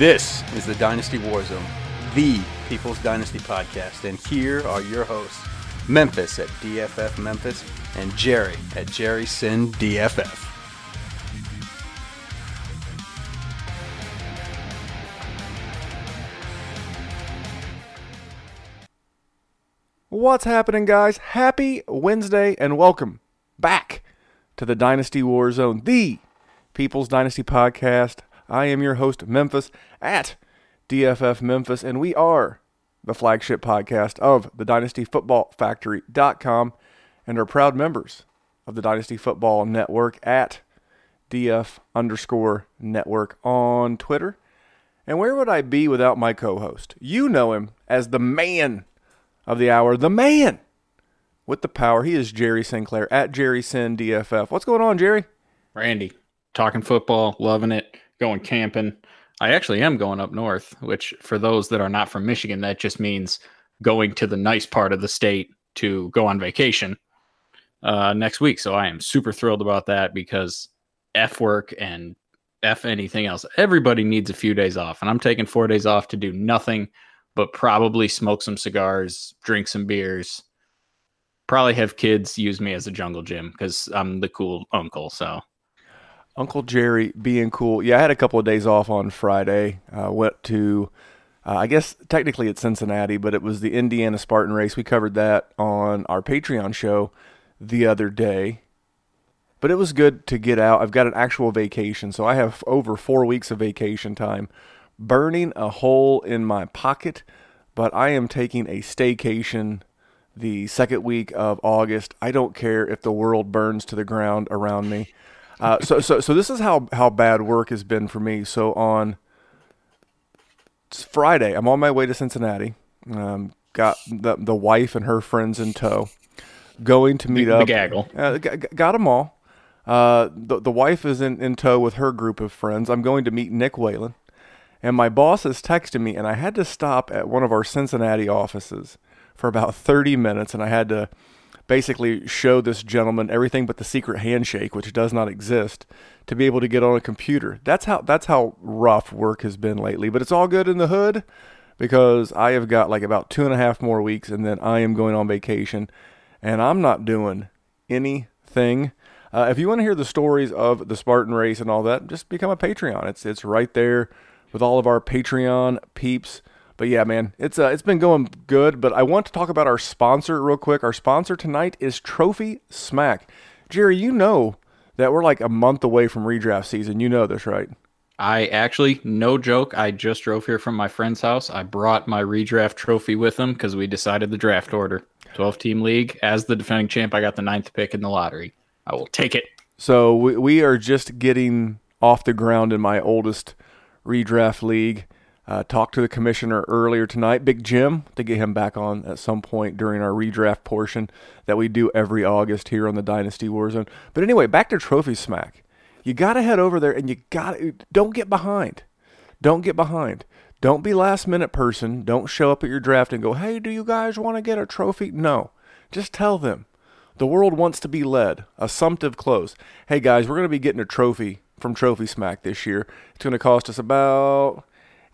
This is the Dynasty Warzone, the People's Dynasty podcast, and here are your hosts, Memphis at DFF Memphis and Jerry at Jerry Sin DFF. What's happening, guys? Happy Wednesday and welcome back to the Dynasty Warzone, the People's Dynasty podcast. I am your host, Memphis, at DFF Memphis, and we are the flagship podcast of the Dynasty Football Factory.com and are proud members of the Dynasty Football Network at DF underscore network on Twitter. And where would I be without my co host? You know him as the man of the hour, the man with the power. He is Jerry Sinclair at Jerry Sin DFF. What's going on, Jerry? Randy, talking football, loving it, going camping. I actually am going up north, which for those that are not from Michigan, that just means going to the nice part of the state to go on vacation uh, next week. So I am super thrilled about that because F work and F anything else. Everybody needs a few days off, and I'm taking four days off to do nothing but probably smoke some cigars, drink some beers, probably have kids use me as a jungle gym because I'm the cool uncle. So, Uncle Jerry being cool. Yeah, I had a couple of days off on Friday. Uh, went to, uh, I guess technically it's Cincinnati, but it was the Indiana Spartan race. We covered that on our Patreon show the other day. But it was good to get out. I've got an actual vacation, so I have over four weeks of vacation time burning a hole in my pocket, but I am taking a staycation the second week of August. I don't care if the world burns to the ground around me. Uh, so, so, so this is how, how bad work has been for me. So on Friday, I'm on my way to Cincinnati. Um, got the, the wife and her friends in tow, going to meet the, up. The gaggle. Uh, got them all. Uh, the, the wife is in, in tow with her group of friends. I'm going to meet Nick Whalen and my boss is texting me, and I had to stop at one of our Cincinnati offices for about 30 minutes, and I had to basically show this gentleman everything but the secret handshake, which does not exist, to be able to get on a computer. That's how that's how rough work has been lately. But it's all good in the hood because I have got like about two and a half more weeks, and then I am going on vacation, and I'm not doing anything. Uh, if you want to hear the stories of the Spartan race and all that, just become a Patreon. It's it's right there with all of our Patreon peeps. But yeah, man, it's uh, it's been going good. But I want to talk about our sponsor real quick. Our sponsor tonight is Trophy Smack. Jerry, you know that we're like a month away from redraft season. You know this, right? I actually, no joke, I just drove here from my friend's house. I brought my redraft trophy with him because we decided the draft order. 12 team league. As the defending champ, I got the ninth pick in the lottery. I will take it. So we, we are just getting off the ground in my oldest redraft league. Uh, talked to the commissioner earlier tonight, Big Jim, to get him back on at some point during our redraft portion that we do every August here on the Dynasty Warzone. But anyway, back to Trophy Smack. You got to head over there and you got to don't get behind. Don't get behind. Don't be last minute person. Don't show up at your draft and go, "Hey, do you guys want to get a trophy?" No. Just tell them. The world wants to be led. Assumptive close. Hey guys, we're going to be getting a trophy from Trophy Smack this year. It's going to cost us about,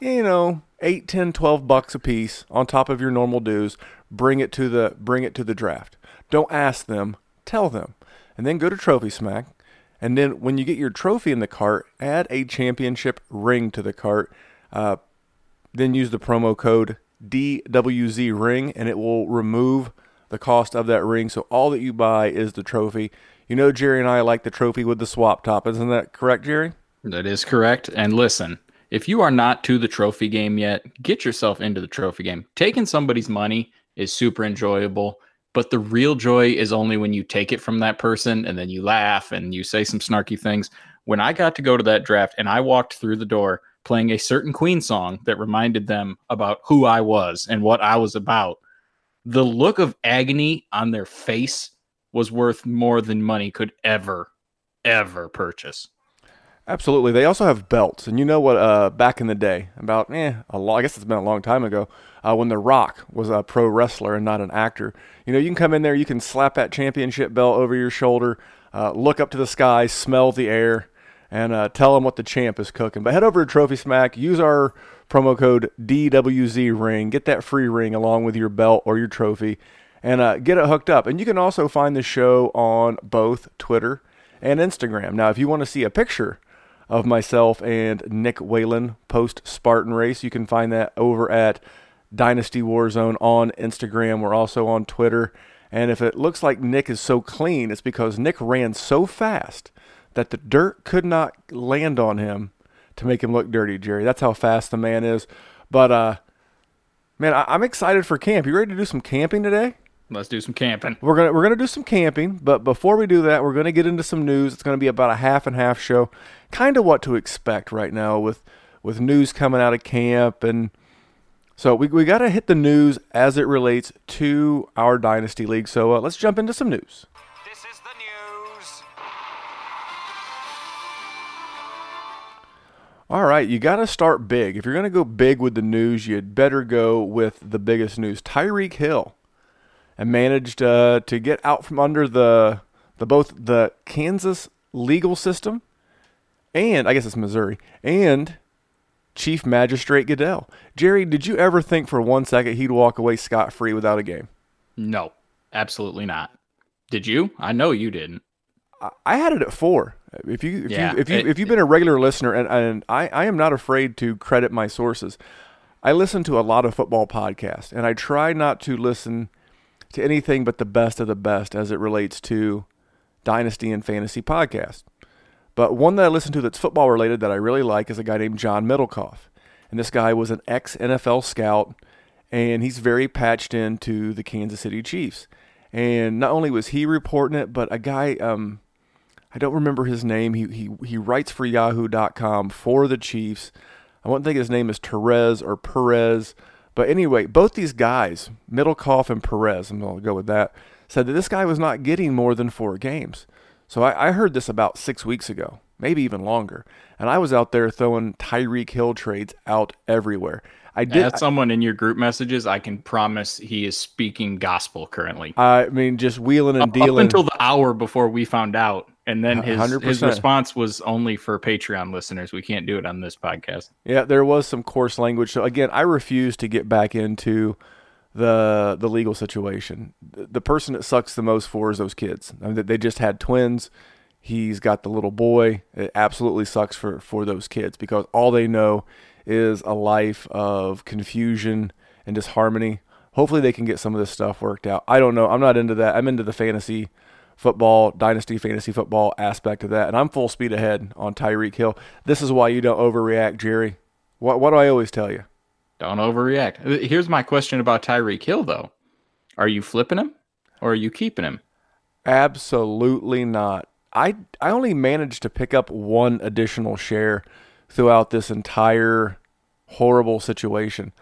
you know, 8, 10, 12 bucks a piece on top of your normal dues. Bring it to the bring it to the draft. Don't ask them, tell them. And then go to Trophy Smack. And then when you get your trophy in the cart, add a championship ring to the cart. Uh, then use the promo code DWZ ring and it will remove the cost of that ring. So all that you buy is the trophy. You know, Jerry and I like the trophy with the swap top. Isn't that correct, Jerry? That is correct. And listen, if you are not to the trophy game yet, get yourself into the trophy game. Taking somebody's money is super enjoyable, but the real joy is only when you take it from that person and then you laugh and you say some snarky things. When I got to go to that draft and I walked through the door playing a certain Queen song that reminded them about who I was and what I was about, the look of agony on their face was worth more than money could ever, ever purchase. Absolutely. They also have belts, and you know what? Uh, back in the day, about eh, a long, I guess it's been a long time ago, uh, when The Rock was a pro wrestler and not an actor. You know, you can come in there, you can slap that championship belt over your shoulder, uh, look up to the sky, smell the air, and uh, tell them what the champ is cooking. But head over to Trophy Smack, use our promo code DWZ Ring, get that free ring along with your belt or your trophy, and uh, get it hooked up. And you can also find the show on both Twitter and Instagram. Now, if you want to see a picture of myself and Nick Whalen post Spartan race, you can find that over at Dynasty Warzone on Instagram. We're also on Twitter. And if it looks like Nick is so clean, it's because Nick ran so fast that the dirt could not land on him to make him look dirty, Jerry. That's how fast the man is. But uh man, I- I'm excited for camp. You ready to do some camping today? Let's do some camping. We're gonna we're gonna do some camping, but before we do that, we're gonna get into some news. It's gonna be about a half and half show, kind of what to expect right now with with news coming out of camp, and so we we gotta hit the news as it relates to our dynasty league. So uh, let's jump into some news. This is the news. All right, you got to start big. If you're going to go big with the news, you'd better go with the biggest news. Tyreek Hill and managed uh, to get out from under the the both the Kansas legal system and I guess it's Missouri and Chief Magistrate Goodell. Jerry, did you ever think for one second he'd walk away scot free without a game? No, absolutely not. Did you? I know you didn't. I- I had it at four. If you if Yeah, you if you it- if you've been a regular listener, and, and I, I am not afraid to credit my sources. I listen to a lot of football podcasts, and I try not to listen to anything but the best of the best as it relates to dynasty and fantasy podcasts. But one that I listen to that's football related that I really like is a guy named Jon Middlekauff. And this guy was an ex NFL scout, and he's very patched into the Kansas City Chiefs. And not only was he reporting it, but a guy, um, I don't remember his name. He, he, he writes for Yahoo.com for the Chiefs. I won't think his name is Perez or Perez. But anyway, both these guys, Middlekauff and Perez, I'm going to go with that, said that this guy was not getting more than four games. So I, I heard this about six weeks ago, maybe even longer. And I was out there throwing Tyreek Hill trades out everywhere. I did. As someone in your group messages, I can promise he is speaking gospel currently. I mean, just wheeling and Up dealing. until the hour before we found out, and then his his 100%. response was only for Patreon listeners. We can't do it on this podcast. Yeah, there was some coarse language. So again, I refuse to get back into the the legal situation. The the person that sucks the most for is those kids. I mean, they just had twins. He's got the little boy. It absolutely sucks for for those kids because all they know is a life of confusion and disharmony. Hopefully, they can get some of this stuff worked out. I don't know. I'm not into that. I'm into the fantasy football, dynasty fantasy football aspect of that, and I'm full speed ahead on Tyreek Hill. This is why you don't overreact, Jerry. What what do I always tell you? Don't overreact. Uh, Here's my question about Tyreek Hill, though: Are you flipping him, or are you keeping him? Absolutely not. I I only managed to pick up one additional share throughout this entire horrible situation.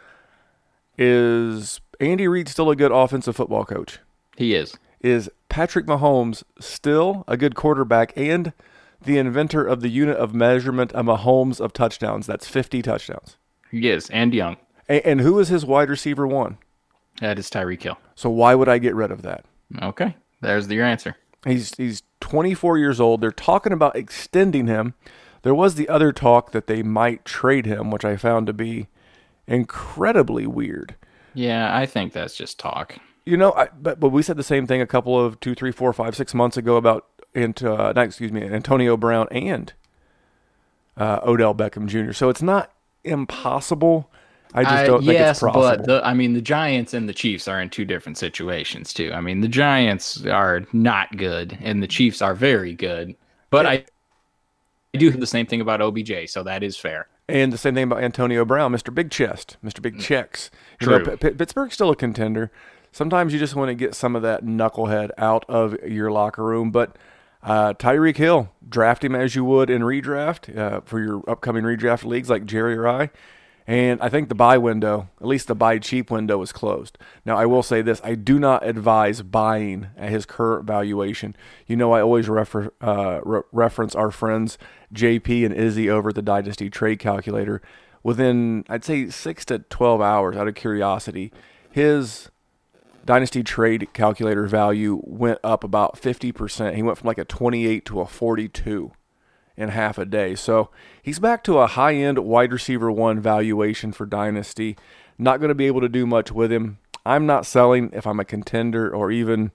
Is Andy Reid still a good offensive football coach? He is. Is Patrick Mahomes still a good quarterback and the inventor of the unit of measurement of Mahomes of touchdowns? That's 50 touchdowns. He is, and young. A- and who is his wide receiver one? That is Tyreek Hill. So why would I get rid of that? Okay, there's your answer. He's he's 24 years old. They're talking about extending him. There was the other talk that they might trade him, which I found to be incredibly weird. Yeah, I think that's just talk. You know, I, but but we said the same thing a couple of two, three, four, five, six months ago about and uh, not excuse me, Antonio Brown and uh, Odell Beckham Jr. So it's not impossible. I just don't think yes, it's possible. but the, I mean, the Giants and the Chiefs are in two different situations too. I mean, the Giants are not good, and the Chiefs are very good. But I, I do the same thing about OBJ, so that is fair. And the same thing about Antonio Brown, Mr. Big Chest, Mr. Big Checks. You know, Mm. True. P- P- Pittsburgh's still a contender. Sometimes you just want to get some of that knucklehead out of your locker room. But uh, Tyreek Hill, draft him as you would in redraft uh, for your upcoming redraft leagues like Jerry or I. And I think the buy window, at least the buy cheap window, is closed. Now, I will say this I do not advise buying at his current valuation. You know, I always refer, uh, re- reference our friends JP and Izzy over at the Dynasty Trade Calculator. Within, I'd say, six to 12 hours, out of curiosity, his Dynasty Trade Calculator value went up about 50%. He went from like a 28 to a 42 in half a day. So he's back to a high end wide receiver one valuation for Dynasty. Not going to be able to do much with him. I'm not selling if I'm a contender or even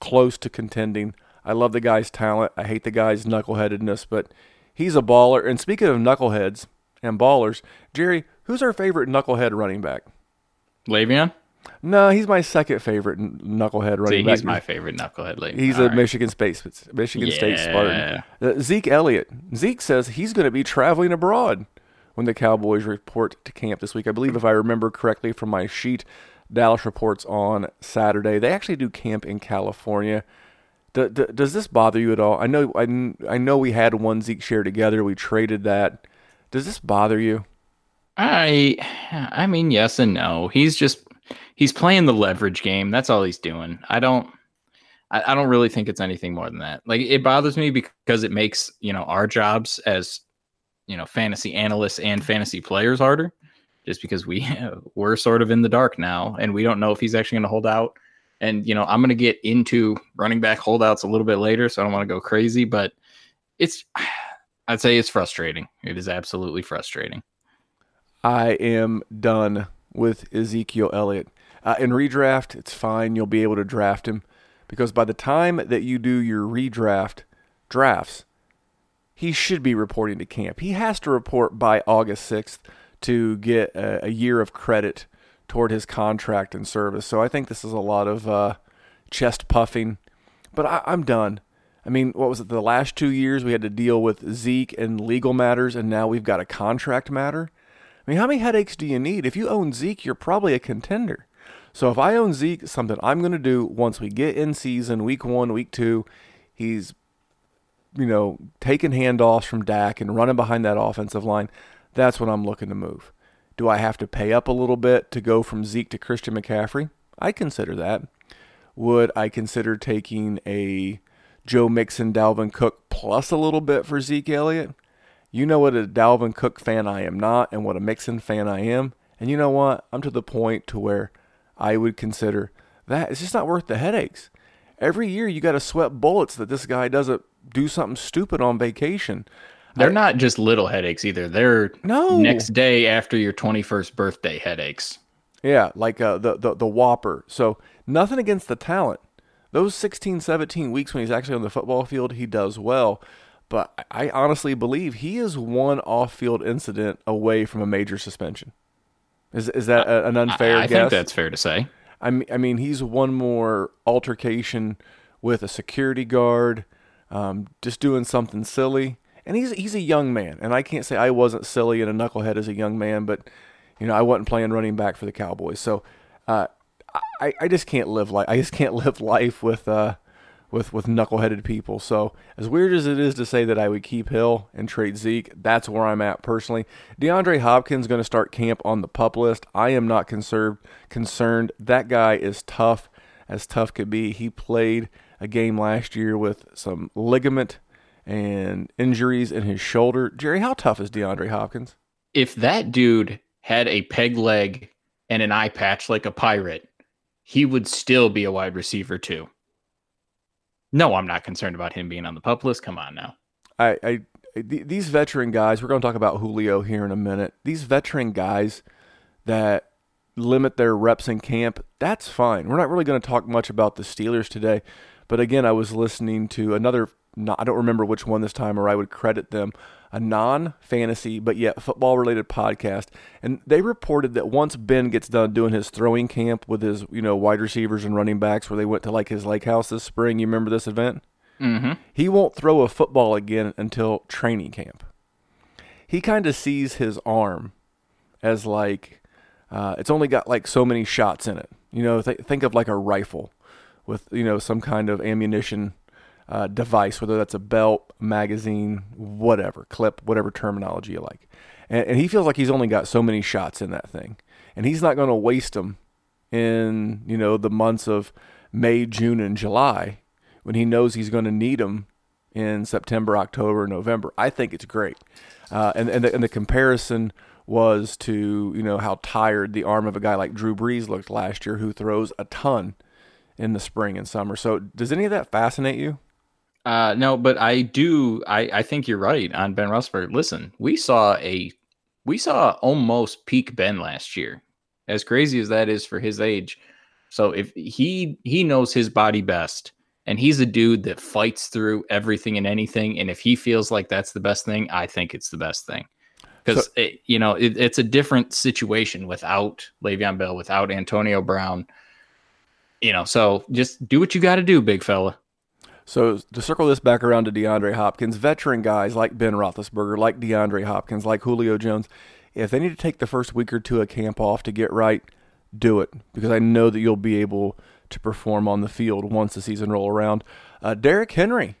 close to contending. I love the guy's talent. I hate the guy's knuckleheadedness, but he's a baller. And speaking of knuckleheads and ballers, Jerry, who's our favorite knucklehead running back? Le'Veon? No, he's my second favorite knucklehead running See, back. he's my favorite knucklehead lately. He's All a right. Michigan State Michigan State Spartan. Uh, Zeke Elliott. Zeke says he's going to be traveling abroad when the Cowboys report to camp this week. I believe, if I remember correctly from my sheet, Dallas reports on Saturday. They actually do camp in California. D- d- does this bother you at all? I know, I, I know, we had one Zeke share together. We traded that. Does this bother you? I I mean yes and no. He's just he's playing the leverage game. That's all he's doing. I don't I, I don't really think it's anything more than that. Like it bothers me because it makes, you know, our jobs as you know, fantasy analysts and fantasy players harder just because we we're sort of in the dark now and we don't know if he's actually going to hold out. And you know, I'm going to get into running back holdouts a little bit later, so I don't want to go crazy, but it's I'd say it's frustrating. It is absolutely frustrating. I am done with Ezekiel Elliott. Uh, in redraft, it's fine. You'll be able to draft him because by the time that you do your redraft drafts, he should be reporting to camp. He has to report by August 6th to get a, a year of credit toward his contract and service. So I think this is a lot of uh, chest puffing. But I, I'm done. I mean, what was it? The last two years we had to deal with Zeke and legal matters, and now we've got a contract matter. I mean, how many headaches do you need? If you own Zeke, you're probably a contender. So if I own Zeke, something I'm going to do once we get in season, week one, week two, he's, you know, taking handoffs from Dak and running behind that offensive line. That's when I'm looking to move. Do I have to pay up a little bit to go from Zeke to Christian McCaffrey? I consider that. Would I consider taking a Joe Mixon, Dalvin Cook plus a little bit for Zeke Elliott? You know what a Dalvin Cook fan I am not, and what a Mixon fan I am. And you know what? I'm to the point to where I would consider that it's just not worth the headaches. Every year you got to sweat bullets that this guy doesn't do something stupid on vacation. They're not just little headaches either. They're No. next day after your 21st birthday headaches. Yeah, like uh, the, the the Whopper. So nothing against the talent. Those 16, 17 weeks when he's actually on the football field, he does well. But I I honestly believe he is one off-field incident away from a major suspension. Is is that a- an unfair I, I guess? think that's fair to say. I mean, I mean, he's one more altercation with a security guard, um, just doing something silly. And he's he's a young man, and I can't say I wasn't silly and a knucklehead as a young man, but you know, I wasn't playing running back for the Cowboys, so uh, I I just can't live life. I just can't live life with uh with with knuckleheaded people. So as weird as it is to say that I would keep Hill and trade Zeke, that's where I'm at personally. DeAndre Hopkins going to start camp on the pup list. I am not concerned. Concerned that guy is tough as tough could be. He played a game last year with some ligament and injuries in his shoulder. Jerry, how tough is DeAndre Hopkins? If that dude had a peg leg and an eye patch like a pirate, he would still be a wide receiver too. No, I'm not concerned about him being on the pup list. Come on now. I, I th- these veteran guys. We're going to talk about Julio here in a minute. These veteran guys that limit their reps in camp. That's fine. We're not really going to talk much about the Steelers today, but again, I was listening to another. I don't remember which one this time, or I would credit them a non-fantasy but yet football-related podcast, and they reported that once Ben gets done doing his throwing camp with his you know wide receivers and running backs, where they went to like his lake house this spring. You remember this event? Mm-hmm. He won't throw a football again until training camp. He kind of sees his arm as like uh, it's only got like so many shots in it. You know, th- think of like a rifle with you know some kind of ammunition uh, device, whether that's a belt, magazine, whatever, clip, whatever terminology you like. And, and he feels like he's only got so many shots in that thing, and he's not going to waste them in you know the months of May, June, and July when he knows he's going to need them in September, October, November. I think it's great. Uh, and and the, and the comparison was to you know how tired the arm of a guy like Drew Brees looked last year, who throws a ton in the spring and summer. So does any of that fascinate you? Uh, no, but I do. I, I think you're right on Ben Roethlisberger. Listen, we saw a we saw almost peak Ben last year. As crazy as that is for his age, so if he he knows his body best, and he's a dude that fights through everything and anything, and if he feels like that's the best thing, I think it's the best thing because So- you know it, it's a different situation without Le'Veon Bell, without Antonio Brown. You know, so just do what you got to do, big fella. So to circle this back around to DeAndre Hopkins, veteran guys like Ben Roethlisberger, like DeAndre Hopkins, like Julio Jones, if they need to take the first week or two of camp off to get right, do it because I know that you'll be able to perform on the field once the season roll around. Uh, Derrick Henry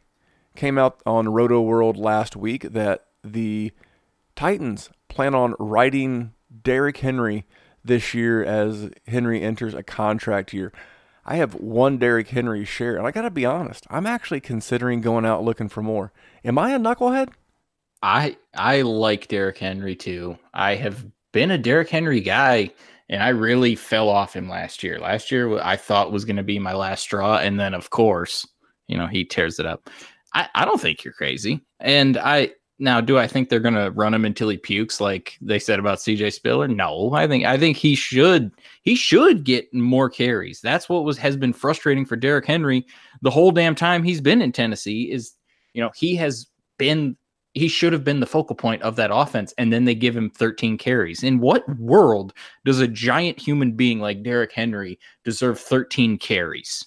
came out on Roto World last week that the Titans plan on writing Derrick Henry this year as Henry enters a contract year. I have one Derrick Henry share, and I got to be honest, I'm actually considering going out looking for more. Am I a knucklehead? I I like Derrick Henry too. I have been a Derrick Henry guy, and I really fell off him last year. Last year, I thought was going to be my last straw, and then of course, you know, he tears it up. I I don't think you're crazy, and I now do I think they're going to run him until he pukes, like they said about C.J. Spiller? No, I think I think he should he should get more carries. That's what was has been frustrating for Derrick Henry the whole damn time he's been in Tennessee. Is you know he has been he should have been the focal point of that offense and then they give him 13 carries in what world does a giant human being like Derrick Henry deserve 13 carries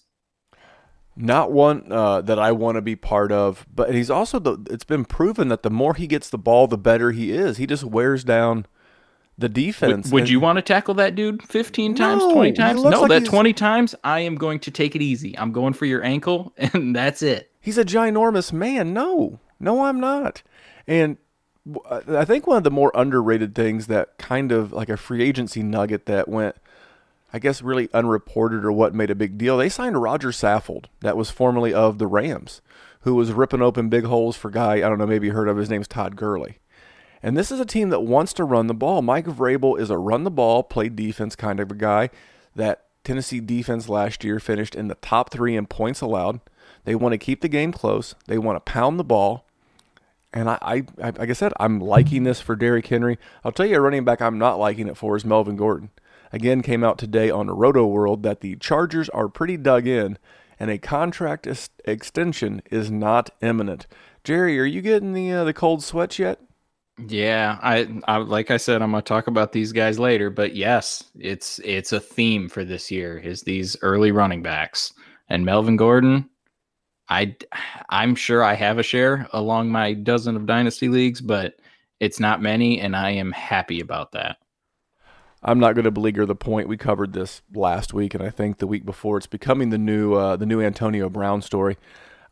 Not one uh, that I want to be part of, but he's also the. It's been proven that the more he gets the ball, the better he is. He just wears down the defense. would, would and- you want to tackle that dude 15 times No, 20 times no like that 20 times i am going to take it easy i'm going for your ankle and that's it He's a ginormous man. No, no, I'm not. And I think one of the more underrated things that kind of like a free agency nugget that went, I guess, really unreported or what made a big deal. They signed Roger Saffold, that was formerly of the Rams, who was ripping open big holes for guy I don't know, maybe you heard of. His name's Todd Gurley. And this is a team that wants to run the ball. Mike Vrabel is a run the ball, play defense kind of a guy. That Tennessee defense last year finished in the top three in points allowed. They want to keep the game close. They want to pound the ball. And I, I, I like I said, I'm liking this for Derrick Henry. I'll tell you a running back I'm not liking it for is Melvin Gordon. Again, came out today on Roto World that the Chargers are pretty dug in, and a contract ex- extension is not imminent. Jerry, are you getting the uh, the cold sweats yet? yeah I, I like i said i'm to talk about these guys later but yes it's it's a theme for this year is these early running backs and melvin gordon i i'm sure i have a share along my dozen of dynasty leagues but it's not many and i am happy about that I'm not going to beleaguer the point. We covered this last week, and I think the week before. It's becoming the new uh, the new Antonio Brown story.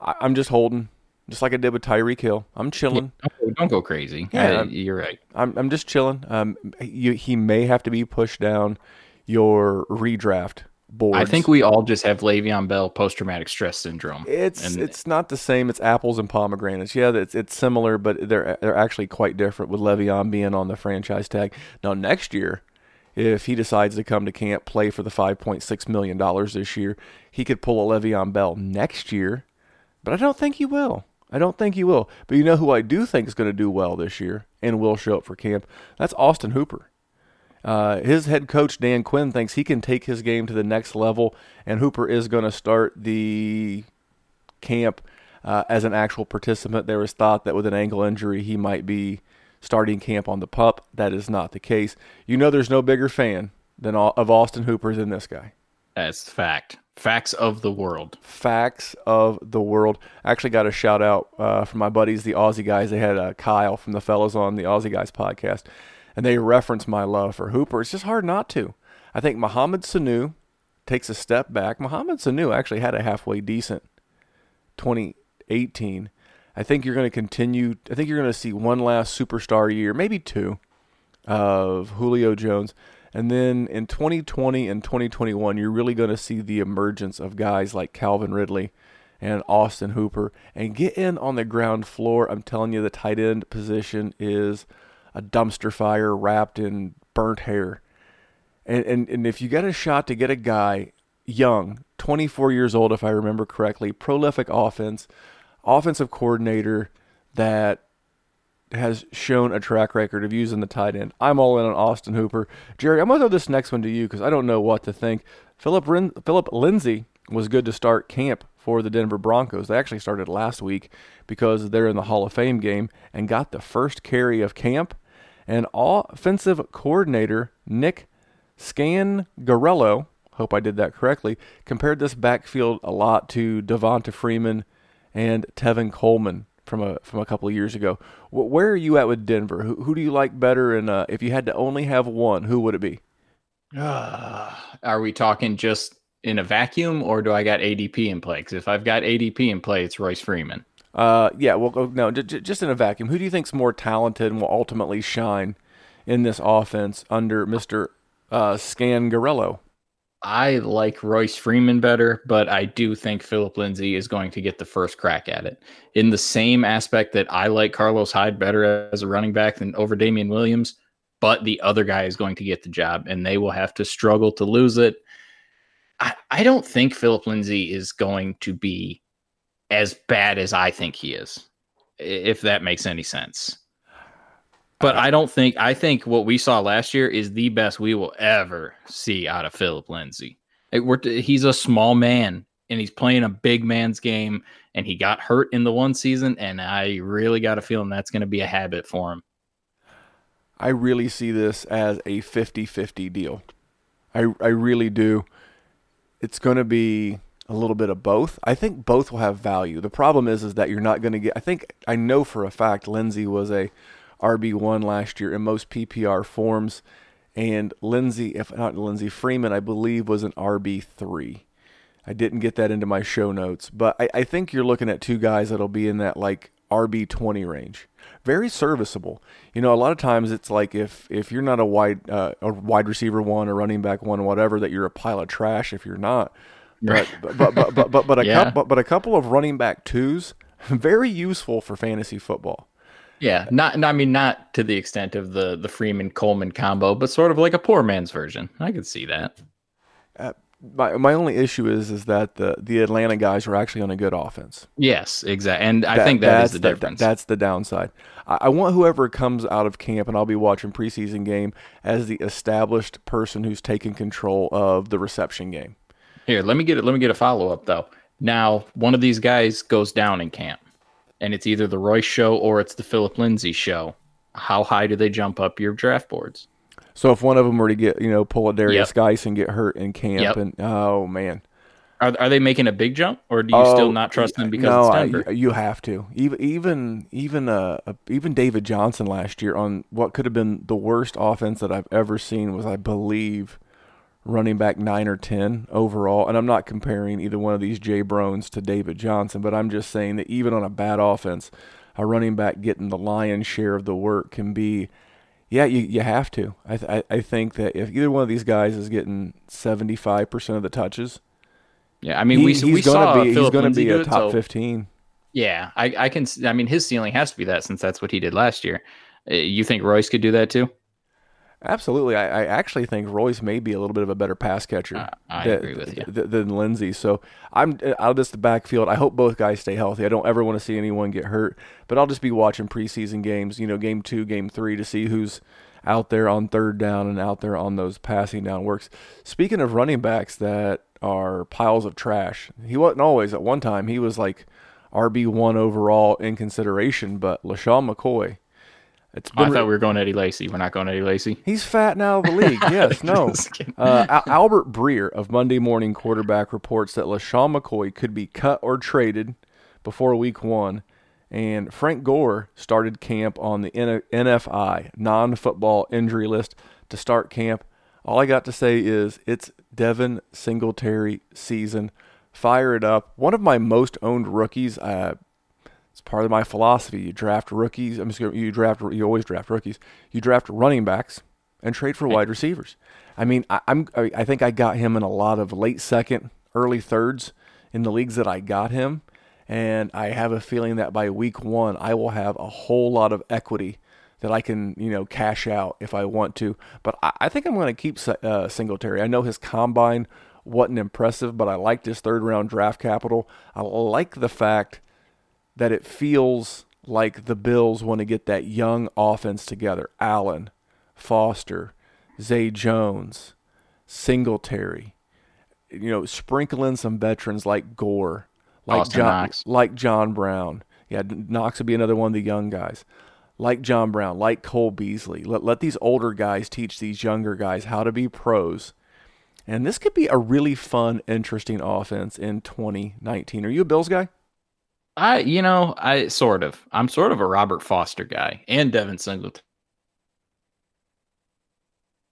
I, I'm just holding, just like I did with Tyreek Hill. I'm chilling. don't go, don't go crazy Yeah, I- you're right I'm I'm just chilling. Um, you, he may have to be pushed down your redraft boards. i think we all just have le'veon bell post-traumatic stress syndrome It's And- it's not the same. It's apples and pomegranates. Yeah, it's it's similar, but they're they're actually quite different. With Le'Veon being on the franchise tag now, next year, if he decides to come to camp, play for the five point six million dollars this year, he could pull a Le'Veon Bell next year. But I don't think he will. I don't think he will. But you know who I do think is going to do well this year and will show up for camp? That's Austin Hooper. Uh, his head coach Dan Quinn thinks he can take his game to the next level, and Hooper is going to start the camp uh, as an actual participant. There was thought that with an ankle injury he might be starting camp on the pup. That is not the case. You know, there's no bigger fan than all, of Austin Hooper than this guy. that's fact facts of the world Facts of the world. I actually got a shout out uh, from my buddies, the Aussie guys. They had uh, Kyle from the fellows on the Aussie guys podcast, and they referenced my love for Hooper. It's just hard not to. I think Mohamed Sanu takes a step back. Mohamed Sanu actually had a halfway decent 2018. I think you're going to continue. I think you're going to see one last superstar year, maybe two, of Julio Jones. And then in 2020 and 2021, you're really going to see the emergence of guys like Calvin Ridley and Austin Hooper and get in on the ground floor. I'm telling you, the tight end position is a dumpster fire wrapped in burnt hair. And, and, and if you get a shot to get a guy young, 24 years old, if I remember correctly, prolific offense, offensive coordinator that has shown a track record of using the tight end. I'm all in on Austin Hooper. Jerry, I'm going to throw this next one to you because I don't know what to think. Philip, Rin- Philip Lindsay was good to start camp for the Denver Broncos. They actually started last week because they're in the Hall of Fame game and got the first carry of camp. And offensive coordinator Nick Scangarello, hope I did that correctly, compared this backfield a lot to Devonta Freeman and Tevin Coleman from a from a couple of years ago. Where are you at with Denver? Who, who do you like better? And uh, if you had to only have one, who would it be? Uh, are we talking just in a vacuum, or do I got ADP in play? Because if I've got ADP in play, it's Royce Freeman. Uh, yeah, well, no, j- just in a vacuum. Who do you think's more talented and will ultimately shine in this offense under Mister uh, Scangarello? I like Royce Freeman better, but I do think Philip Lindsay is going to get the first crack at it. In the same aspect that I like Carlos Hyde better as a running back than over Damien Williams, but the other guy is going to get the job and they will have to struggle to lose it. I, I don't think Philip Lindsay is going to be as bad as I think he is, if that makes any sense. But I don't think I think what we saw last year is the best we will ever see out of Philip Lindsay. It, he's a small man and he's playing a big man's game and he got hurt in the one season and I really got a feeling that's going to be a habit for him. I really see this as a 50-50 deal. I I really do. It's going to be a little bit of both. I think both will have value. The problem is is that you're not going to get I think I know for a fact Lindsay was a RB1 last year in most PPR forms. And Lindsay, if not Lindsay Freeman, I believe was an RB3. I didn't get that into my show notes, but I, I think you're looking at two guys that'll be in that like RB20 range. Very serviceable. You know, a lot of times it's like if if you're not a wide uh, a wide receiver one or running back one, or whatever, that you're a pile of trash. If you're not, but but but but but, but, but a yeah. couple but, but a couple of running back twos, very useful for fantasy football. Yeah, not, I mean not to the extent of the the Freeman Coleman combo, but sort of like a poor man's version. I could see that. Uh, my my only issue is is that the the Atlanta guys were actually on a good offense. Yes, exactly, and I that, think that is the, the difference. that's the downside. I, I, want whoever comes out of camp, and I'll be watching preseason game as the established person who's taking control of the reception game. Here, let me get it. Let me get a follow up though. Now, one of these guys goes down in camp and it's either the Royce show or it's the Philip Lindsay show, how high do they jump up your draft boards? So if one of them were to get, you know, pull a Derrius yep. Guice and get hurt in camp, yep. and oh man, are, are they making a big jump, or do you oh, still not trust them because no, it's Denver? I, you have to. Even even even uh, even David Johnson last year on what could have been the worst offense that I've ever seen was, I believe, running back nine or 10 overall. And I'm not comparing either one of these Jay Brones to David Johnson, but I'm just saying that even on a bad offense, a running back getting the lion's share of the work can be, yeah, you, you have to. I, th- I think that if either one of these guys is getting 75% of the touches, yeah, I mean, he, we, we saw be, he's going to be a top so, 15. Yeah, I, I can. I mean, his ceiling has to be that since that's what he did last year. Uh, you think Royce could do that too? Absolutely, I, I, actually think Royce may be a little bit of a better pass catcher. Uh, I agree with you th- than Lindsay. So I'm uh, out of this the backfield. I hope both guys stay healthy. I don't ever want to see anyone get hurt. But I'll just be watching preseason games. You know, game two, game three, to see who's out there on third down and out there on those passing down works. Speaking of running backs that are piles of trash, he wasn't always. At one time, he was like RB one overall in consideration. But LeSean McCoy it's oh, I thought we were going Eddie Lacy. We're not going Eddie Lacy. He's fat now of the league. Yes, no. Uh, Al- Albert Breer of Monday Morning Quarterback reports that LeSean McCoy could be cut or traded before week one. And Frank Gore started camp on the NFI, non football injury list, to start camp. All I got to say is it's Devin Singletary season. Fire it up. One of my most owned rookies. Uh, it's part of my philosophy. You draft rookies. I'm just gonna, you draft. You always draft rookies. You draft running backs and trade for wide receivers. I mean, I, am I think I got him in a lot of late second, early thirds in the leagues that I got him, and I have a feeling that by week one I will have a whole lot of equity that I can you know cash out if I want to. But I, I think I'm going to keep uh, Singletary. I know his combine wasn't impressive, but I liked his third round draft capital. I like the fact that it feels like the Bills want to get that young offense together. Allen, Foster, Zay Jones, Singletary, you know, sprinkle in some veterans like Gore, like Austin John, Knox. like John Brown. Yeah, Knox would be another one of the young guys. Like John Brown, like Cole Beasley. Let, let these older guys teach these younger guys how to be pros. And this could be a really fun, interesting offense in 2019. Are you a Bills guy? I, you know, I sort of. I'm sort of a Robert Foster guy and Devin Singletary.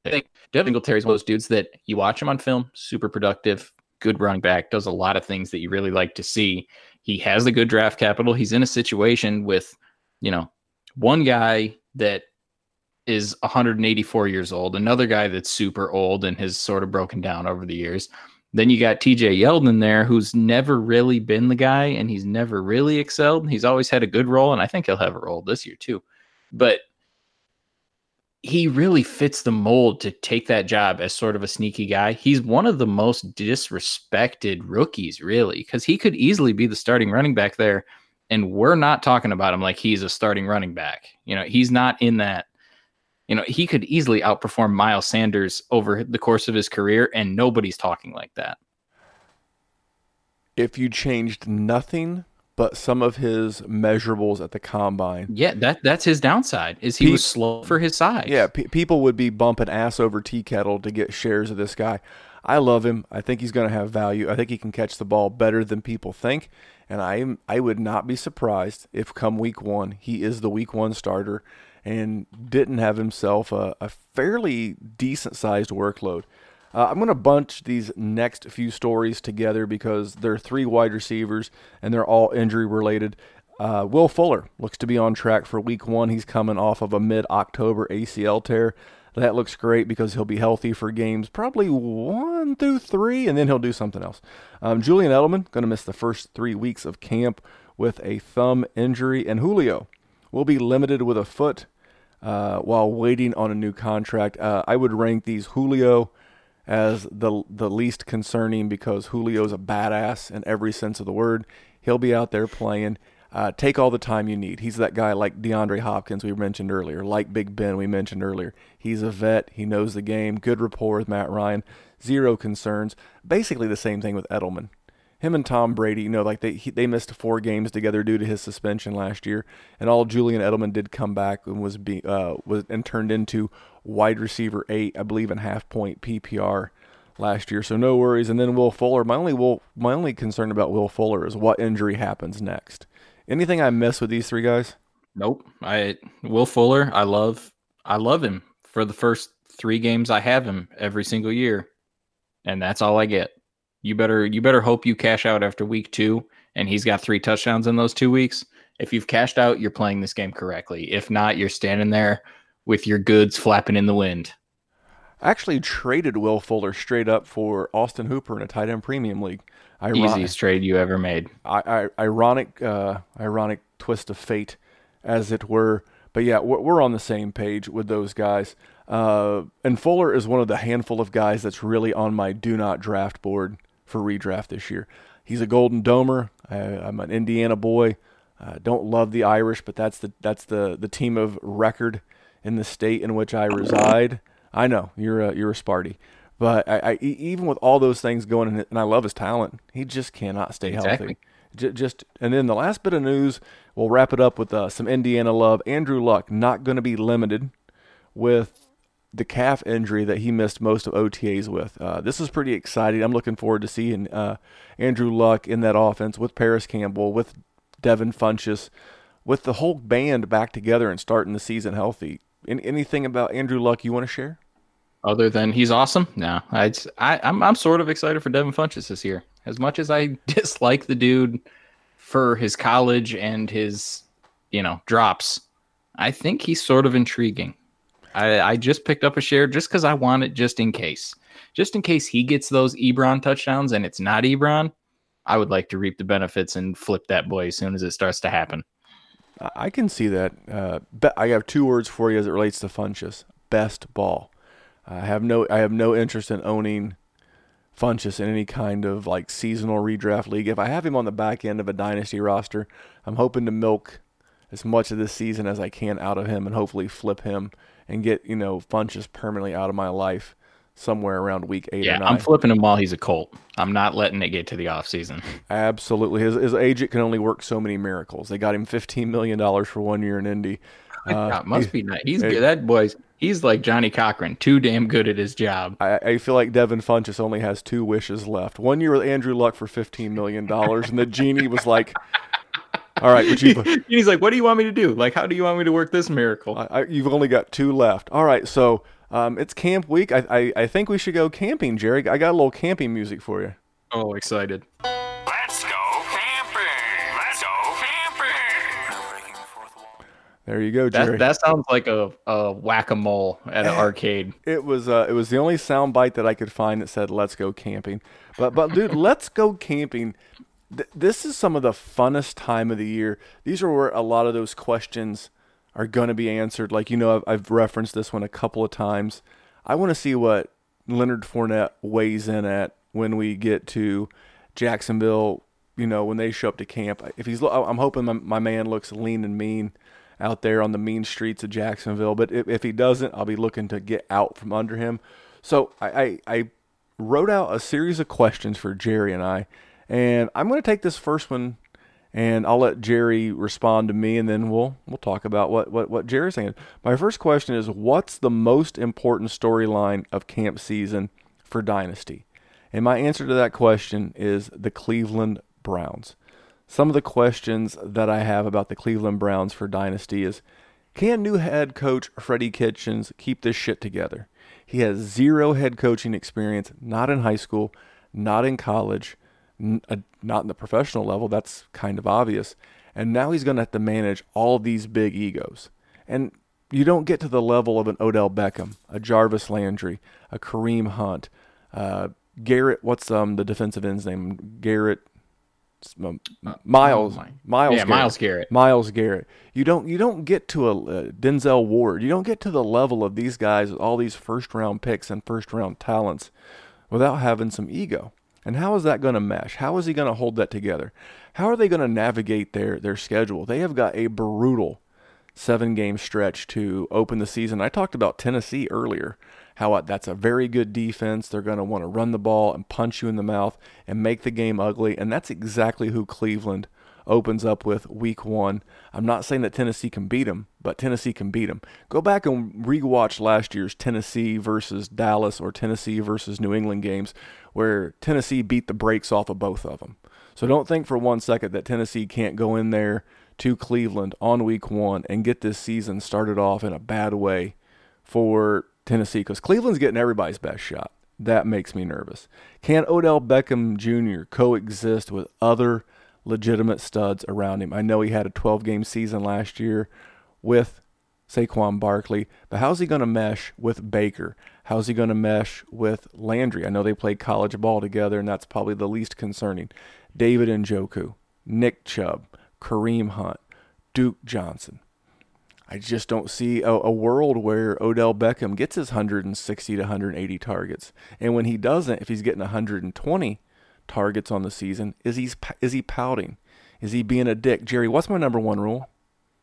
I think Devin Singletary is one of those dudes that you watch him on film, super productive, good running back, does a lot of things that you really like to see. He has the good draft capital. He's in a situation with, you know, one guy that is 184 years old, another guy that's super old and has sort of broken down over the years. Then you got TJ Yeldon there, who's never really been the guy and he's never really excelled. He's always had a good role, and I think he'll have a role this year too. But he really fits the mold to take that job as sort of a sneaky guy. He's one of the most disrespected rookies, really, because he could easily be the starting running back there. And we're not talking about him like he's a starting running back. You know, he's not in that. You know, he could easily outperform Miles Sanders over the course of his career, and nobody's talking like that. If you changed nothing but some of his measurables at the combine, Yeah, that that's his downside. Is he Pe- was slow for his size. Yeah, pe people would be bumping ass over tea kettle to get shares of this guy. I love him. I think he's going to have value. I think he can catch the ball better than people think, and I I would not be surprised if come week one he is the week one starter and didn't have himself a, a fairly decent sized workload. Uh, I'm going to bunch these next few stories together because they're three wide receivers and they're all injury related. Uh, Will Fuller looks to be on track for week one. He's coming off of a mid October ACL tear. That looks great because he'll be healthy for games probably one through three, and then he'll do something else. Um, Julian Edelman going to miss the first three weeks of camp with a thumb injury, and Julio will be limited with a foot uh, while waiting on a new contract. Uh, I would rank these Julio as the the least concerning because Julio's a badass in every sense of the word. He'll be out there playing. Uh, take all the time you need. He's that guy like DeAndre Hopkins we mentioned earlier, like Big Ben we mentioned earlier. He's a vet. He knows the game. Good rapport with Matt Ryan. Zero concerns. Basically the same thing with Edelman. Him and Tom Brady, you know, like they he, they missed four games together due to his suspension last year, and all Julian Edelman did come back and was be uh, was and turned into wide receiver eight, I believe, in half point PPR last year. So no worries. And then Will Fuller. My only Will my only concern about Will Fuller is what injury happens next. Anything I miss with these three guys? Nope. I Will Fuller, I love I love him for the first 3 games I have him every single year. And that's all I get. You better you better hope you cash out after week 2 and he's got 3 touchdowns in those 2 weeks. If you've cashed out, you're playing this game correctly. If not, you're standing there with your goods flapping in the wind. I actually traded Will Fuller straight up for Austin Hooper in a tight end premium league. Iron- Easiest trade you ever made. I, I, ironic, uh, ironic twist of fate, as it were. But yeah, we're, we're on the same page with those guys. Uh, and Fuller is one of the handful of guys that's really on my do not draft board for redraft this year. He's a Golden Domer. I, I'm an Indiana boy. Uh, don't love the Irish, but that's the that's the the team of record in the state in which I reside. I know you're a, you're a Sparty, but I, I even with all those things going, in, and I love his talent, he just cannot stay healthy. Exactly. J- just and then the last bit of news, we'll wrap it up with uh, some Indiana love. Andrew Luck not going to be limited with the calf injury that he missed most of OTAs with. Uh, this is pretty exciting. I'm looking forward to seeing uh, Andrew Luck in that offense with Parris Campbell, with Devin Funchess, with the whole band back together and starting the season healthy. An- anything about Andrew Luck you want to share? Other than he's awesome, no. I'd, I, I'm I'm sort of excited for Devin Funchess this year. As much as I dislike the dude for his college and his, you know, drops, I think he's sort of intriguing. I, I just picked up a share just because I want it, just in case, just in case he gets those Ebron touchdowns and it's not Ebron. I would like to reap the benefits and flip that boy as soon as it starts to happen. I- can see that. Uh, I have two words for you as it relates to Funchess: best ball. I have no I have no interest in owning Funchess in any kind of like seasonal redraft league. If I have him on the back end of a dynasty roster, I'm hoping to milk as much of this season as I can out of him and hopefully flip him and get, you know, Funchess permanently out of my life somewhere around week eight Yeah, or 9 I'm flipping him while he's a Colt. I'm not letting it get to the offseason. Absolutely. His, his agent can only work so many miracles. They got him $15 million for one year in Indy. Uh, God, must be nice. He's it- good. That boy's he's like Johnnie Cochran, too damn good at his job. I, I feel like Devin Funchess only has two wishes left. One year with Andrew Luck for $15 million, and the genie was like, all right, but you've, he's like, "What do you want me to do? Like, how do you want me to work this miracle?" I, I, you've only got two left. All right, so um, it's camp week. I, I, I think we should go camping, Jerry. I got a little camping music for you. oh, excited. Let's go camping. Let's go camping. There you go, Jerry. That that sounds like a, a whack a mole at an arcade. It was uh, it was the only sound bite that I could find that said "Let's go camping." But but dude, let's go camping. Th- this is some of the funnest time of the year. These are where a lot of those questions are going to be answered. Like you know, I've, I've referenced this one a couple of times. I want to see what Leonard Fournette weighs in at when we get to Jacksonville. You know, when they show up to camp. If he's, I'm hoping my, my man looks lean and mean out there on the mean streets of Jacksonville. But if, if he doesn't, I'll be looking to get out from under him. So I, I, I wrote out a series of questions for Jerry and I, and I'm going to take this first one, and I'll let Jerry respond to me, and then we'll we'll talk about what what what Jerry's saying. My first question is, what's the most important storyline of camp season for Dynasty? And my answer to that question is the Cleveland Browns. Some of the questions that I have about the Cleveland Browns for Dynasty is can new head coach Freddie Kitchens keep this shit together? He has zero head coaching experience, not in high school, not in college, n- uh, not in the professional level. That's kind of obvious. And now he's going to have to manage all these big egos. And you don't get to the level of an Odell Beckham, a Jarvis Landry, a Kareem Hunt, uh, Garrett. What's um the defensive end's name? Garrett. um, Myles, oh my- Myles, Yeah, Garrett. Myles Garrett. Myles Garrett. You don't you don't get to a uh, Denzel Ward. You don't get to the level of these guys with all these first round picks and first round talents without having some ego. And how is that going to mesh? How is he going to hold that together? How are they going to navigate their their schedule? They have got a brutal seven game stretch to open the season. I talked about Tennessee earlier, how uh, that's a very good defense. They're going to want to run the ball and punch you in the mouth and make the game ugly. And that's exactly who Cleveland opens up with week one. I'm not saying that Tennessee can beat them, but Tennessee can beat them. Go back and rewatch last year's Tennessee versus Dallas or Tennessee versus New England games where Tennessee beat the brakes off of both of them. So don't think for one second that Tennessee can't go in there to Cleveland on week one and get this season started off in a bad way for Tennessee because Cleveland's getting everybody's best shot. That makes me nervous. Can Odell Beckham Jr. coexist with other legitimate studs around him? I know he had a 12 game season last year with Saquon Barkley, but how's he going to mesh with Baker? How's he going to mesh with Landry? I know they played college ball together, and that's probably the least concerning. David and Njoku, Nick Chubb, Kareem Hunt, Duke Johnson. I just don't see a, a world where Odell Beckham gets his 160 to 180 targets. And when he doesn't, if he's getting 120 targets on the season, is he is he pouting? Is he being a dick? Jerry, what's my number one rule?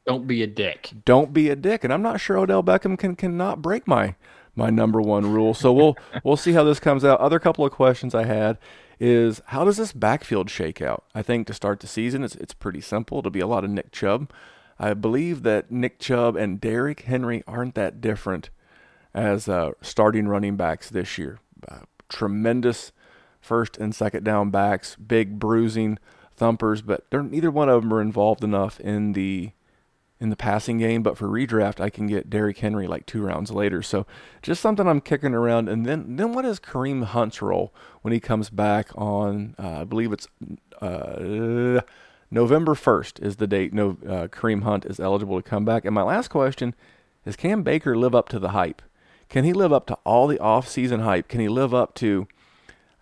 Don't be a dick. Don't be a dick. And I'm not sure Odell Beckham can cannot break my my number one rule. So we'll we'll see how this comes out. Other couple of questions I had is how does this backfield shake out? I think to start the season, it's it's pretty simple. It'll be a lot of Nick Chubb. I believe that Nick Chubb and Derrick Henry aren't that different as uh, starting running backs this year. Uh, tremendous first and second down backs, big bruising thumpers, but neither one of them are involved enough in the in the passing game. But for redraft, I can get Derrick Henry like two rounds later. So just something I'm kicking around. And then then what is Kareem Hunt's role when he comes back on? Uh, I believe it's. Uh, November 1st is the date no, uh, Kareem Hunt is eligible to come back. And my last question is Can Baker live up to the hype? Can he live up to all the offseason hype? Can he live up to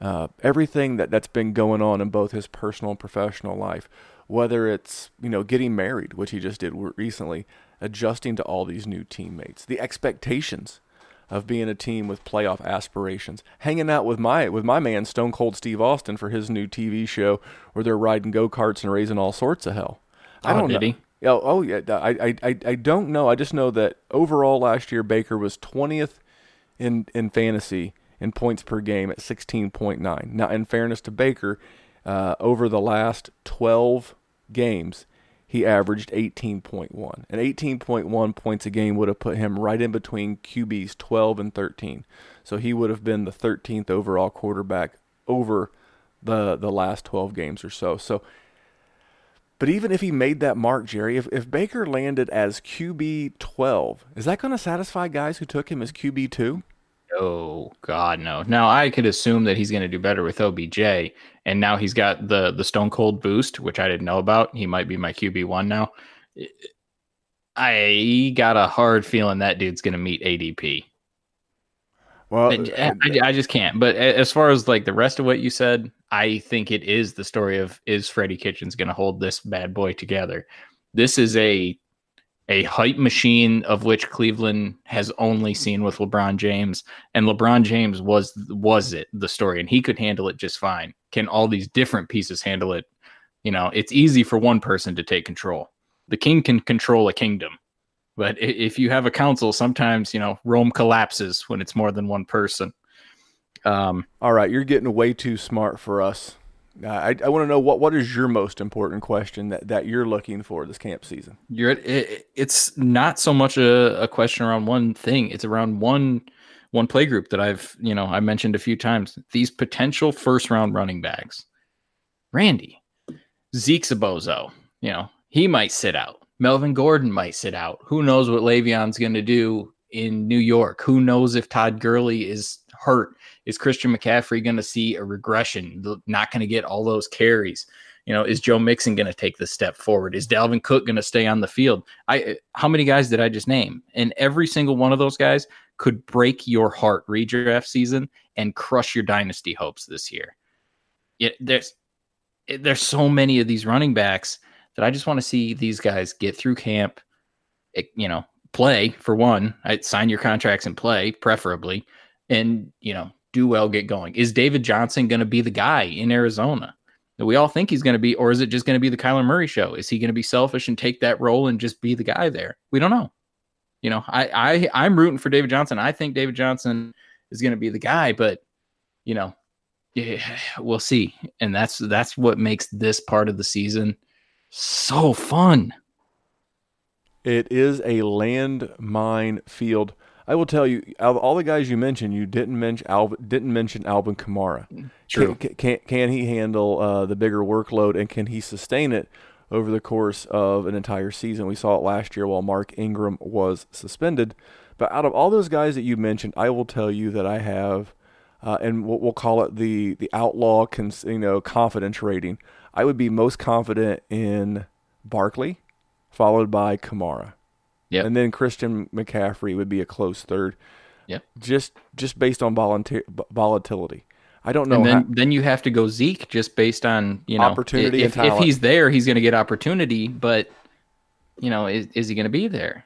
uh, everything that, that's been going on in both his personal and professional life? Whether it's, you know, getting married, which he just did recently, adjusting to all these new teammates, the expectations of being a team with playoff aspirations. Hanging out with my with my man Stone Cold Steve Austin for his new TV show where they're riding go karts and raising all sorts of hell. I Oh, don't did know. Oh, oh yeah. I, I I I don't know. I just know that overall last year Baker was twentieth in in fantasy in points per game at sixteen point nine. Now, in fairness to Baker, uh, over the last twelve games, he averaged eighteen point one, and eighteen point one points a game would have put him right in between QBs twelve and thirteen. So he would have been the thirteenth overall quarterback over the the last twelve games or so. So. But even if he made that mark, Jerry, if, if Baker landed as QB 12, is that going to satisfy guys who took him as QB 2? Oh God, no. Now I could assume that he's going to do better with OBJ, and now he's got the the Stone Cold boost, which I didn't know about. He might be my QB one now. I got a hard feeling that dude's going to meet ADP. Well, I, uh, I- I just can't. But as far as like the rest of what you said, I think it is the story of is Freddie Kitchens going to hold this bad boy together? This is a a hype machine of which Cleveland has only seen with LeBron James, and LeBron James was was it the story, and he could handle it just fine. Can all these different pieces handle it? You know, it's easy for one person to take control. The king can control a kingdom, but if you have a council, sometimes you know Rome collapses when it's more than one person. Um, all right, you're getting way too smart for us. Uh, I, I want to know what, what is your most important question that, that you're looking for this camp season? you're it, it's not so much a, a question around one thing it's around one one play group that i've you know i mentioned a few times. These potential first round running backs. Randy zeke's a bozo you know he might sit out. Melvin gordon might sit out. Who knows what Le'Veon's going to do in new york? Who knows if todd Gurley is hurt is christian mccaffrey going to see a regression not going to get all those carries you know, is Joe Mixon going to take the step forward? Is Dalvin Cook going to stay on the field? I how many guys did I just name? And every single one of those guys could break your heart redraft season and crush your dynasty hopes this year. It, there's it, there's so many of these running backs that I just want to see these guys get through camp. It, you know, play for one. I'd sign your contracts and play, preferably, and you know, do well, get going. Is David Johnson going to be the guy in Arizona? that we all think he's going to be, or is it just going to be the Kyler Murray show? Is he going to be selfish and take that role and just be the guy there? We don't know. You know, I, I I'm rooting for David Johnson. I think David Johnson is going to be the guy, but you know, yeah, we'll see. And that's that's what makes this part of the season so fun. It is a landmine field. I will tell you, out of all the guys you mentioned, you didn't mention Alvin, didn't mention Alvin Kamara. True. Can, can, can he handle uh, the bigger workload and can he sustain it over the course of an entire season? We saw it last year while Mark Ingram was suspended. But out of all those guys that you mentioned, I will tell you that I have, uh, and we'll, we'll call it the the outlaw, cons, you know, confidence rating. I would be most confident in Barkley, followed by Kamara. Yep. And then Christian McCaffrey would be a close third. Yep. Just just based on volunteer, volatility. I don't know. and then how- then you have to go Zeke just based on you know Opportunity If, if he's there, he's going to get opportunity, but you know, is, is he going to be there?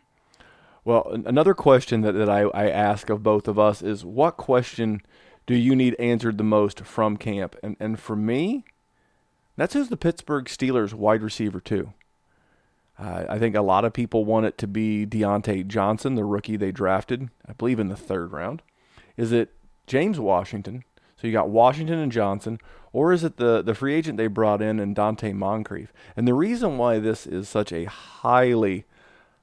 Well, another question that, that I, I ask of both of us is what question do you need answered the most from camp? And and for me, that's who's the Pittsburgh Steelers wide receiver too. Uh, I think a lot of people want it to be Diontae Johnson, the rookie they drafted, I believe in the third round. Is it James Washington? So you got Washington and Johnson, or is it the the free agent they brought in and Donte Moncrief? And the reason why this is such a highly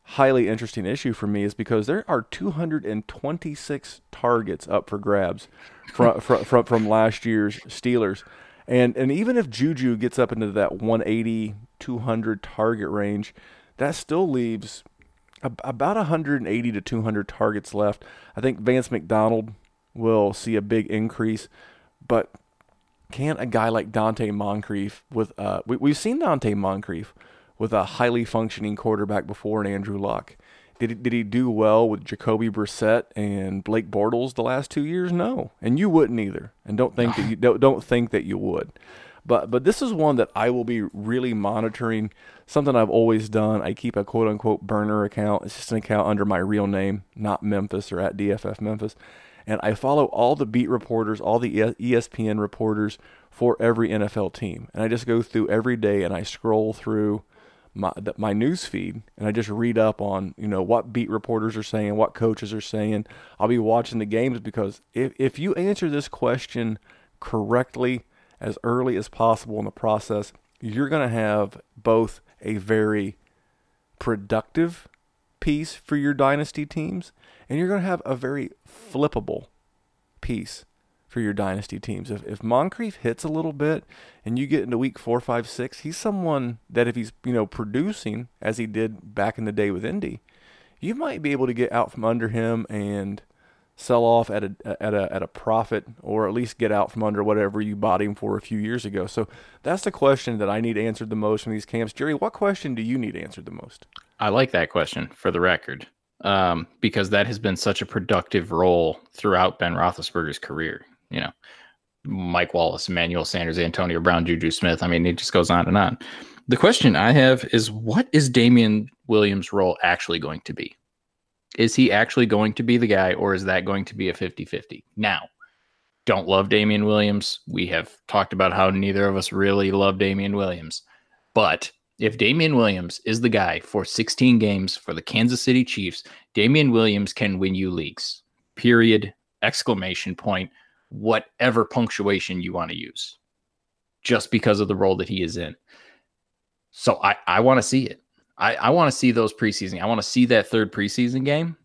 highly interesting issue for me is because there are 226 targets up for grabs from from, from, from last year's Steelers. And and even if Juju gets up into that 180 200 target range, that still leaves ab- about 180 to 200 targets left. I think Vance McDonald will see a big increase, but can't a guy like Donte Moncrief with uh we, we've seen Donte Moncrief with a highly functioning quarterback before in Andrew Luck. Did he, did he do well with Jacoby Brissett and Blake Bortles the last two years? No, and you wouldn't either. And don't think that you don't, don't think that you would. But but this is one that I will be really monitoring. Something I've always done. I keep a quote unquote burner account. It's just an account under my real name, not Memphis or at DFF Memphis. And I follow all the beat reporters, all the ESPN reporters for every NFL team. And I just go through every day and I scroll through my my news feed and I just read up on you know what beat reporters are saying, what coaches are saying. I'll be watching the games because if if you answer this question correctly as early as possible in the process, you're going to have both a very productive piece for your dynasty teams and you're going to have a very flippable piece for your dynasty teams. If, if Moncrief hits a little bit and you get into week four, five, six, he's someone that if he's, you know, producing as he did back in the day with Indy, you might be able to get out from under him and sell off at a at a at a profit or at least get out from under whatever you bought him for a few years ago. So that's the question that I need answered the most from these camps. Jerry, what question do you need answered the most? I like that question for the record um, because that has been such a productive role throughout Ben Roethlisberger's career. You know, Mike Wallace, Emmanuel Sanders, Antonio Brown, Juju Smith. I mean, it just goes on and on. The question I have is what is Damien Williams' role actually going to be? Is he actually going to be the guy, or is that going to be a 50 50? Now, don't love Damien Williams. We have talked about how neither of us really love Damien Williams. But if Damien Williams is the guy for 16 games for the Kansas City Chiefs, Damien Williams can win you leagues. Period. Exclamation point. Whatever punctuation you want to use, just because of the role that he is in. So I, I want to see it. I, I want to see those preseason. I want to see that third preseason game.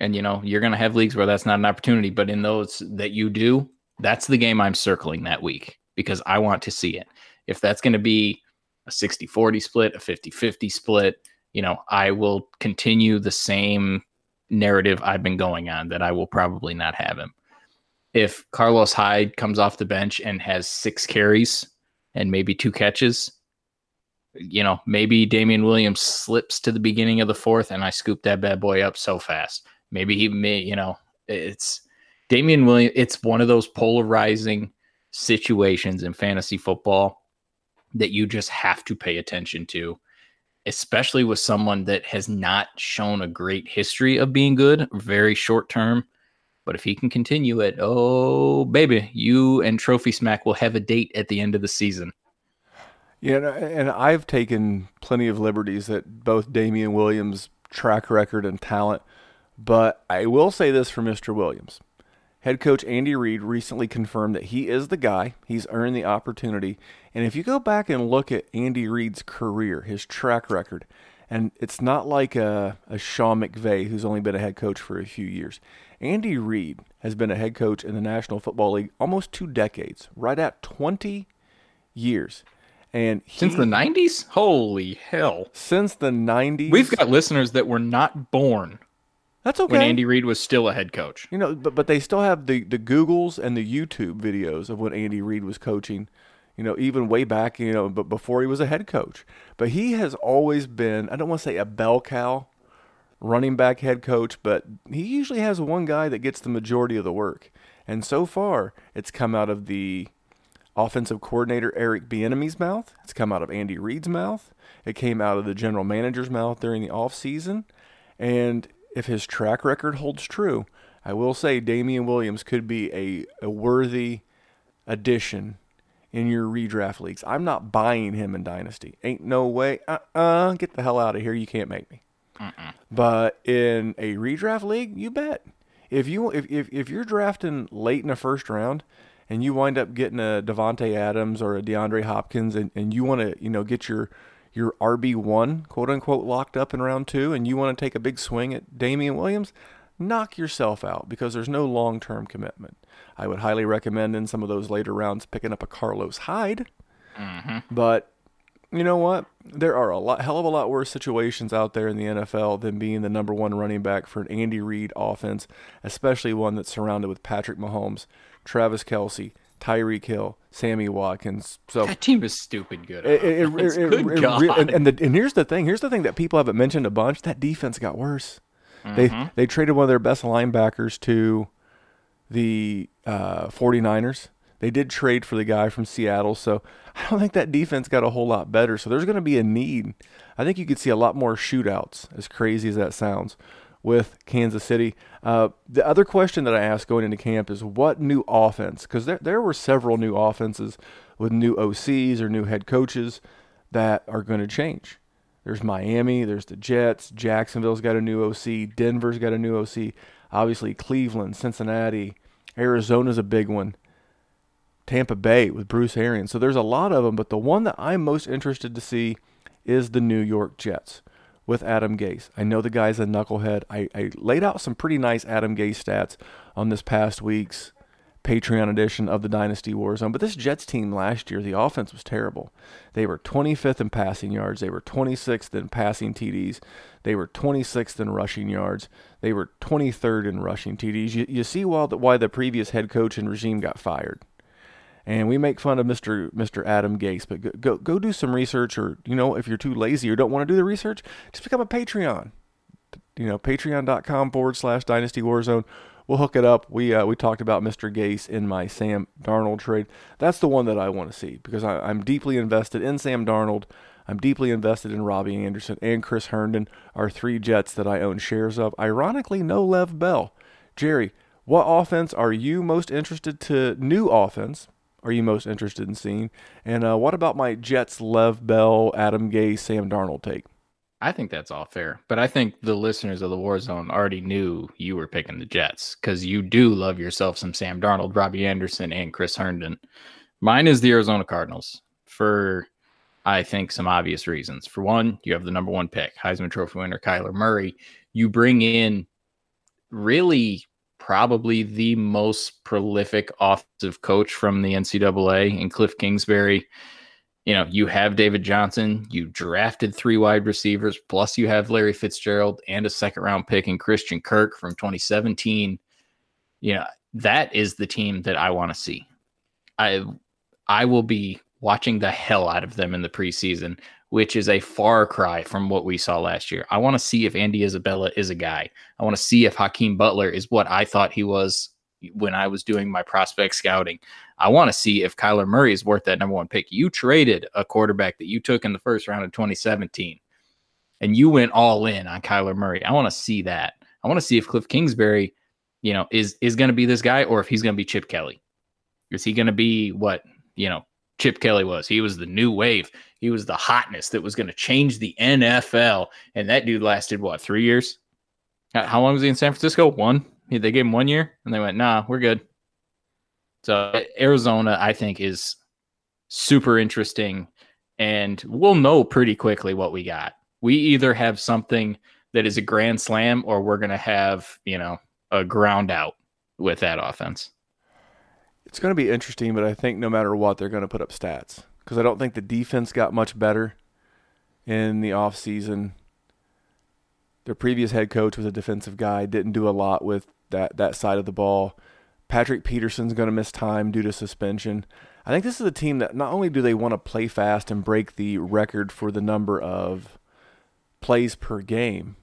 And you know, you're gonna have leagues where that's not an opportunity, but in those that you do, that's the game I'm circling that week because I want to see it. If that's gonna be a 60 40 split, a 50 50 split, you know, I will continue the same narrative I've been going on that I will probably not have him. If Carlos Hyde comes off the bench and has six carries and maybe two catches, you know, maybe Damien Williams slips to the beginning of the fourth and I scoop that bad boy up so fast. Maybe he may, you know, it's Damien Williams. It's one of those polarizing situations in fantasy football that you just have to pay attention to, especially with someone that has not shown a great history of being good, very short term. But if he can continue it, oh baby, you and Trophy Smack will have a date at the end of the season. Yeah, and- I've taken plenty of liberties at both Damien Williams' track record and talent, but I will say this for Mr. Williams. Head coach Andy Reid recently confirmed that he is the guy. He's earned the opportunity. And if you go back and look at Andy Reid's career, his track record, and it's not like a, a Sean McVay who's only been a head coach for a few years. Andy Reid has been a head coach in the National Football League almost two decades, right at 20 years. And he, Since the 90s? Holy hell. since the 90s, We've got listeners that were not born that's okay. when Andy Reid was still a head coach. You know, but but they still have the the Googles and the YouTube videos of when Andy Reid was coaching. You know, even way back, you know, but before he was a head coach. But he has always been, I don't want to say a bell cow running back head coach, but he usually has one guy that gets the majority of the work. And so far, it's come out of the offensive coordinator Eric Bieniemy's mouth. It's come out of Andy Reid's mouth. It came out of the general manager's mouth during the offseason. And if his track record holds true, I will say Damien Williams could be a, a worthy addition in your redraft leagues. I'm not buying him in Dynasty. Ain't no way. Uh uh Get the hell out of here. You can't make me. But in a redraft league, you bet. If you if, if if you're drafting late in the first round and you wind up getting a Davante Adams or a DeAndre Hopkins and, and you want to, you know, get your your RB one quote unquote locked up in round two and you want to take a big swing at Damien Williams, knock yourself out because there's no long term commitment. I would highly recommend in some of those later rounds picking up a Carlos Hyde. Mm-hmm. But you know what? There are a lot, hell of a lot worse situations out there in the NFL than being the number one running back for an Andy Reid offense, especially one that's surrounded with Patrick Mahomes, Travis Kelce, Tyreek Hill, Sammy Watkins. So That team is stupid good. it, it, it- it- good God. and, and, the, and here's the thing. Here's the thing that people haven't mentioned a bunch. That defense got worse. They they traded one of their best linebackers to the uh, 49ers. They did trade for the guy from Seattle, so I don't think that defense got a whole lot better. So there's going to be a need. I think you could see a lot more shootouts, as crazy as that sounds, with Kansas City. Uh, the other question that I asked going into camp is what new offense? Because there, there were several new offenses with new OCs or new head coaches that are going to change. There's Miami, there's the Jets, Jacksonville's got a new OC, Denver's got a new OC, obviously Cleveland, Cincinnati, Arizona's a big one. Tampa Bay with Bruce Arians. So there's a lot of them, but the one that I'm most interested to see is the New York Jets with Adam Gase. I know the guy's a knucklehead. I, I laid out some pretty nice Adam Gase stats on this past week's Patreon edition of the Dynasty Warzone. But this Jets team last year, the offense was terrible. They were 25th in passing yards. They were 26th in passing TDs. They were 26th in rushing yards. They were 23rd in rushing TDs. You, you see why the, why the previous head coach and regime got fired and we make fun of Mr. Mr. Adam Gase, but go, go, go do some research, or you know, if you're too lazy or don't want to do the research, just become a Patreon. You know, patreon.com forward slash Dynasty Warzone. We'll hook it up. We uh, we talked about Mr. Gase in my Sam Darnold trade. That's the one that I want to see because I, I'm deeply invested in Sam Darnold. I'm deeply invested in Robby Anderson and Chris Herndon, our three Jets that I own shares of. Ironically, no Lev Bell. Jerry, what offense are you most interested to new offense? Are you most interested in seeing? And uh, what about my Jets, Lev Bell, Adam Gase, Sam Darnold take? I think that's all fair, but I think the listeners of the War Zone already knew you were picking the Jets because you do love yourself some Sam Darnold, Robby Anderson, and Chris Herndon. Mine is the Arizona Cardinals for, I think, some obvious reasons. For one, you have the number one pick, Heisman Trophy winner Kyler Murray. You bring in really probably the most prolific offensive coach from the NCAA in Cliff Kingsbury. You know, you have David Johnson, you drafted three wide receivers, plus you have Larry Fitzgerald and a second round pick in Christian Kirk from 2017. You know, that is the team that I want to see. I I will be watching the hell out of them in the preseason which is a far cry from what we saw last year. I want to see if Andy Isabella is a guy. I want to see if Hakeem Butler is what I thought he was when I was doing my prospect scouting. I want to see if Kyler Murray is worth that number one pick. You traded a quarterback that you took in the first round of 2017 and you went all in on Kyler Murray. I want to see that. I want to see if Cliff Kingsbury, you know, is is going to be this guy or if he's going to be Chip Kelly. Is he going to be what, you know, Chip Kelly was. He was the new wave. He was the hotness that was going to change the NFL. And that dude lasted what three years? How long was he in San Francisco? One. They gave him one year, and they went, "Nah, we're good." So Arizona, I think, is super interesting, and we'll know pretty quickly what we got. We either have something that is a grand slam, or we're going to have you know a ground out with that offense. It's going to be interesting, but I think no matter what, they're going to put up stats because I don't think the defense got much better in the offseason. Their previous head coach was a defensive guy, didn't do a lot with that, that side of the ball. Patrick Peterson's going to miss time due to suspension. I think this is a team that not only do they want to play fast and break the record for the number of plays per game,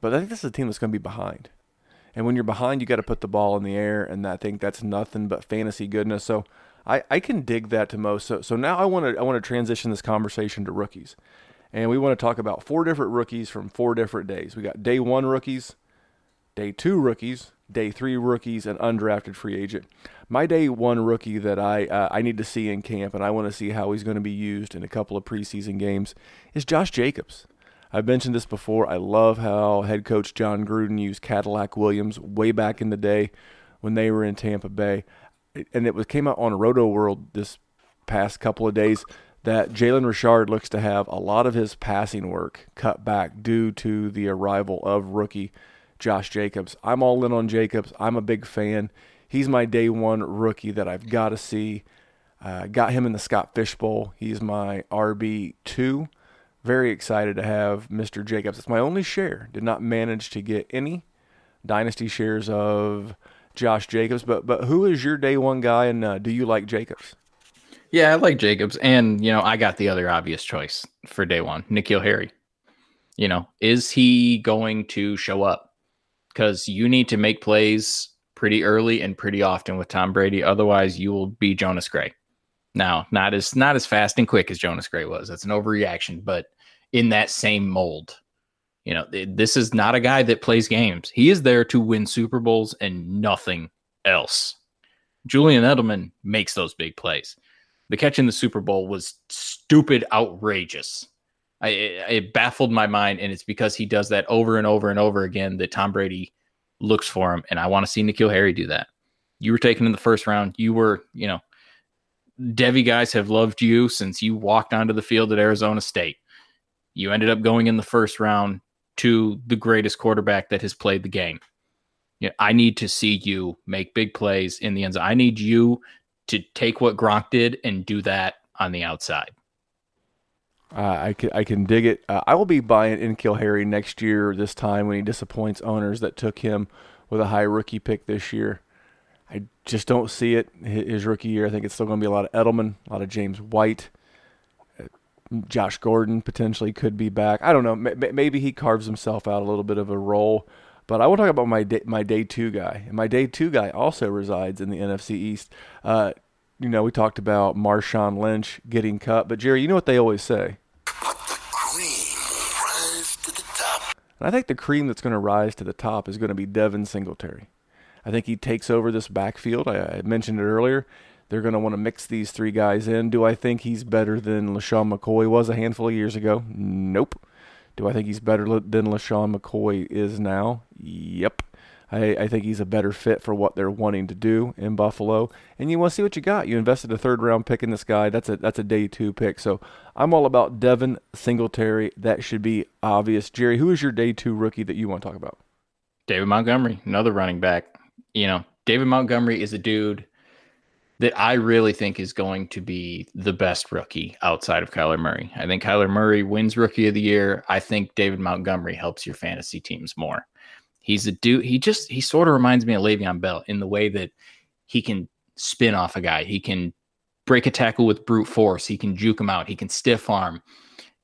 but I think this is a team that's going to be behind. And when you're behind, you got to put the ball in the air, and I think that's nothing but fantasy goodness. So I, I can dig that to most. So, so now I want to I want to transition this conversation to rookies, and we want to talk about four different rookies from four different days. We got day one rookies, day two rookies, day three rookies, and undrafted free agent. My day one rookie that I uh, I need to see in camp, and I want to see how he's going to be used in a couple of preseason games, is Josh Jacobs. I've mentioned this before. I love how head coach Jon Gruden used Cadillac Williams way back in the day when they were in Tampa Bay. And it was came out on Rotoworld this past couple of days that Jalen Richard looks to have a lot of his passing work cut back due to the arrival of rookie Josh Jacobs. I'm all in on Jacobs. I'm a big fan. He's my day one rookie that I've got to see. Uh, got him in the Scott Fishbowl. He's my RB2 very excited to have Mr. Jacobs. It's my only share. Did not manage to get any dynasty shares of Josh Jacobs, but but who is your day one guy, and uh, do you like Jacobs? Yeah, I like Jacobs, and you know I got the other obvious choice for day one, N'Keal Harry. You know, is he going to show up? Because you need to make plays pretty early and pretty often with Tom Brady. Otherwise, you will be Jonas Gray. Now, not as not as fast and quick as Jonas Gray was. That's an overreaction, but in that same mold. You know, this is not a guy that plays games. He is there to win Super Bowls and nothing else. Julian Edelman makes those big plays. The catch in the Super Bowl was stupid, outrageous. I, it, it baffled my mind, and it's because he does that over and over and over again that Tom Brady looks for him, and I want to see N'Keal Harry do that. You were taken in the first round. You were, you know, Devy guys have loved you since you walked onto the field at Arizona State. You ended up going in the first round to the greatest quarterback that has played the game. Yeah, I need to see you make big plays in the end zone. I need you to take what Gronk did and do that on the outside. Uh, I can I can dig it. Uh, I will be buying N'Keal Harry next year. This time when he disappoints owners that took him with a high rookie pick this year. I just don't see it his rookie year. I think it's still going to be a lot of Edelman, a lot of James White. Josh Gordon potentially could be back. I don't know. Maybe he carves himself out a little bit of a role. But I will talk about my day, my day two guy. And my day two guy also resides in the NFC East. Uh, you know, we talked about Marshawn Lynch getting cut, but Jerry, you know what they always say? And I think the cream that's going to rise to the top is going to be Devin Singletary. I think he takes over this backfield. I, I mentioned it earlier. They're going to want to mix these three guys in. Do I think he's better than LeSean McCoy was a handful of years ago? Nope. Do I think he's better than LeSean McCoy is now? Yep. I, I think he's a better fit for what they're wanting to do in Buffalo. And you want to see what you got. You invested a third round pick in this guy. That's a that's a day two pick. So I'm all about Devin Singletary. That should be obvious. Jerry, who is your day two rookie that you want to talk about? David Montgomery, another running back. You know, David Montgomery is a dude that I really think is going to be the best rookie outside of Kyler Murray. I think Kyler Murray wins rookie of the year. I think David Montgomery helps your fantasy teams more. He's a dude. He just he sort of reminds me of Le'Veon Bell in the way that he can spin off a guy. He can break a tackle with brute force. He can juke him out. He can stiff arm.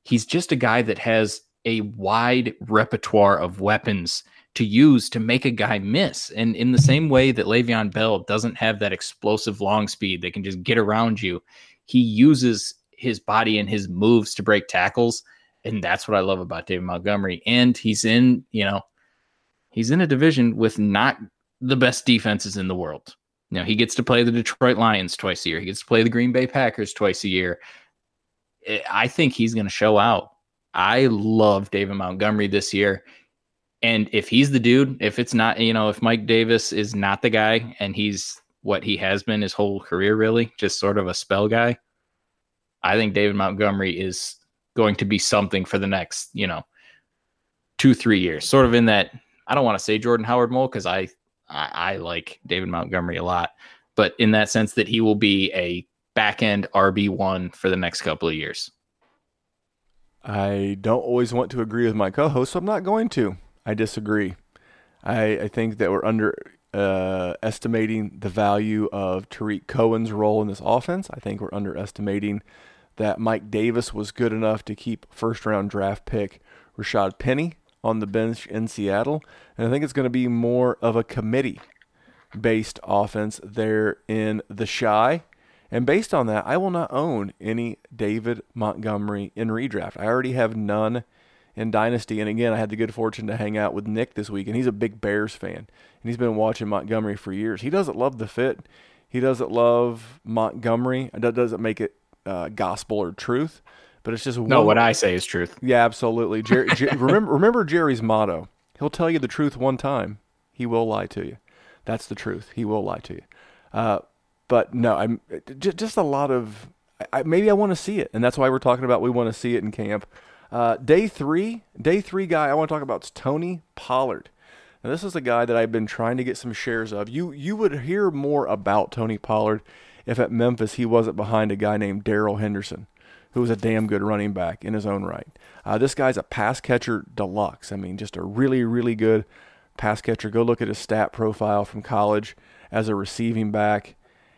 He's just a guy that has a wide repertoire of weapons to use to make a guy miss. And in the mm-hmm. same way that Le'Veon Bell doesn't have that explosive long speed that can just get around you, he uses his body and his moves to break tackles. And that's what I love about David Montgomery. And he's in, you know, he's in a division with not the best defenses in the world. You know, he gets to play the Detroit Lions twice a year. He gets to play the Green Bay Packers twice a year. Eh, I think he's going to show out. I love David Montgomery this year. And if he's the dude, if it's not, you know, if Mike Davis is not the guy and he's what he has been his whole career, really, just sort of a spell guy, I think David Montgomery is going to be something for the next, you know, two, three years, sort of in that I don't want to say Jordan Howard mold because I, I I like David Montgomery a lot, but in that sense that he will be a back end RB one for the next couple of years. I don't always want to agree with my co-host, so I'm not going to. I disagree. I, I think that we're under uh, the value of Tarik Cohen's role in this offense. I think we're underestimating that Mike Davis was good enough to keep first round draft pick Rashaad Penny on the bench in Seattle. And I think it's going to be more of a committee based offense there in the Chi. And based on that, I will not own any David Montgomery in redraft. I already have none in Dynasty. And again, I had the good fortune to hang out with Nick this week, and he's a big Bears fan. And he's been watching Montgomery for years. He doesn't love the fit, he doesn't love Montgomery. That doesn't make it uh, gospel or truth but it's just no. One, what I say is truth. Yeah, absolutely. Jerry, Jer- remember, remember Jerry's motto. He'll tell you the truth one time. He will lie to you. That's the truth. He will lie to you. Uh, but no, I'm just, just a lot of. I, maybe I want to see it, and that's why we're talking about we want to see it in camp. Uh, day three, day three guy I want to talk about is Tony Pollard. Now this is a guy that I've been trying to get some shares of. You you would hear more about Tony Pollard if at Memphis he wasn't behind a guy named Darrell Henderson who was a damn good running back in his own right. Uh, this guy's a pass catcher deluxe. I mean, just a really, really good pass catcher. Go look at his stat profile from college as a receiving back.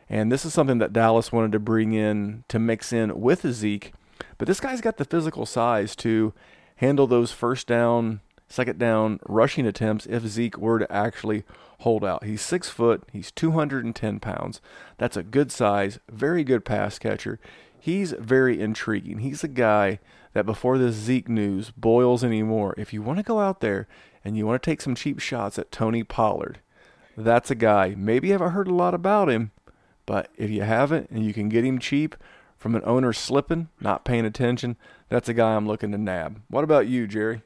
And this is something that Dallas wanted to bring in to mix in with Zeke. But this guy's got the physical size to handle those first down second down rushing attempts if Zeke were to actually hold out. He's six foot, he's 210 pounds. That's a good size, very good pass catcher. He's very intriguing. He's a guy that before this Zeke news boils anymore, if you want to go out there and you want to take some cheap shots at Tony Pollard, that's a guy. Maybe you haven't heard a lot about him, but if you haven't and you can get him cheap from an owner slipping, not paying attention, that's a guy I'm looking to nab. What about you, Jerry?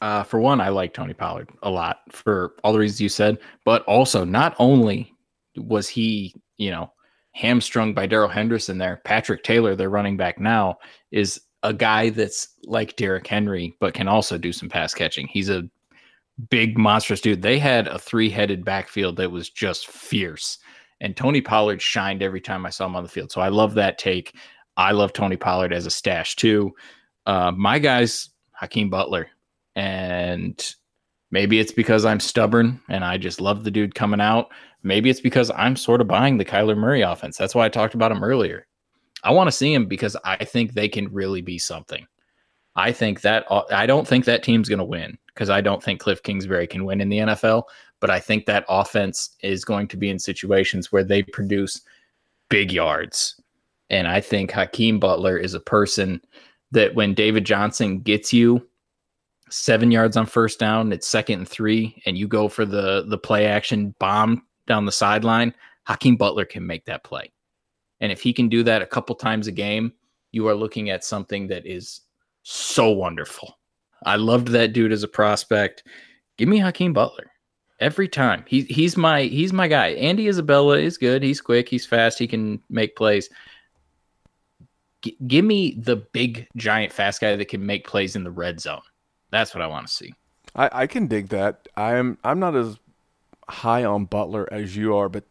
Uh, for one, I like Tony Pollard a lot for all the reasons you said, but also not only was he, you know, hamstrung by Darrell Henderson there, Patrick Taylor, their running back now, is a guy that's like Derrick Henry, but can also do some pass catching. He's a big, monstrous dude. They had a three headed backfield that was just fierce. And Tony Pollard shined every time I saw him on the field. So I love that take. I love Tony Pollard as a stash too. Uh, my guy's Hakeem Butler. And maybe it's because I'm stubborn and I just love the dude coming out. Maybe it's because I'm sort of buying the Kyler Murray offense. That's why I talked about him earlier. I want to see him because I think they can really be something. I think that I don't think that team's going to win because I don't think Cliff Kingsbury can win in the NFL, but I think that offense is going to be in situations where they produce big yards. And I think Hakeem Butler is a person that when David Johnson gets you seven yards on first down, it's second and three, and you go for the the play action bomb down the sideline, Hakeem Butler can make that play. And if he can do that a couple times a game, you are looking at something that is so wonderful. I loved that dude as a prospect. Give me Hakeem Butler every time. He, he's my he's my guy. Andy Isabella is good. He's quick. He's fast. He can make plays. G- give me the big giant fast guy that can make plays in the red zone. That's what I want to see. I, I can dig that. I'm I'm not as high on Butler as you are, but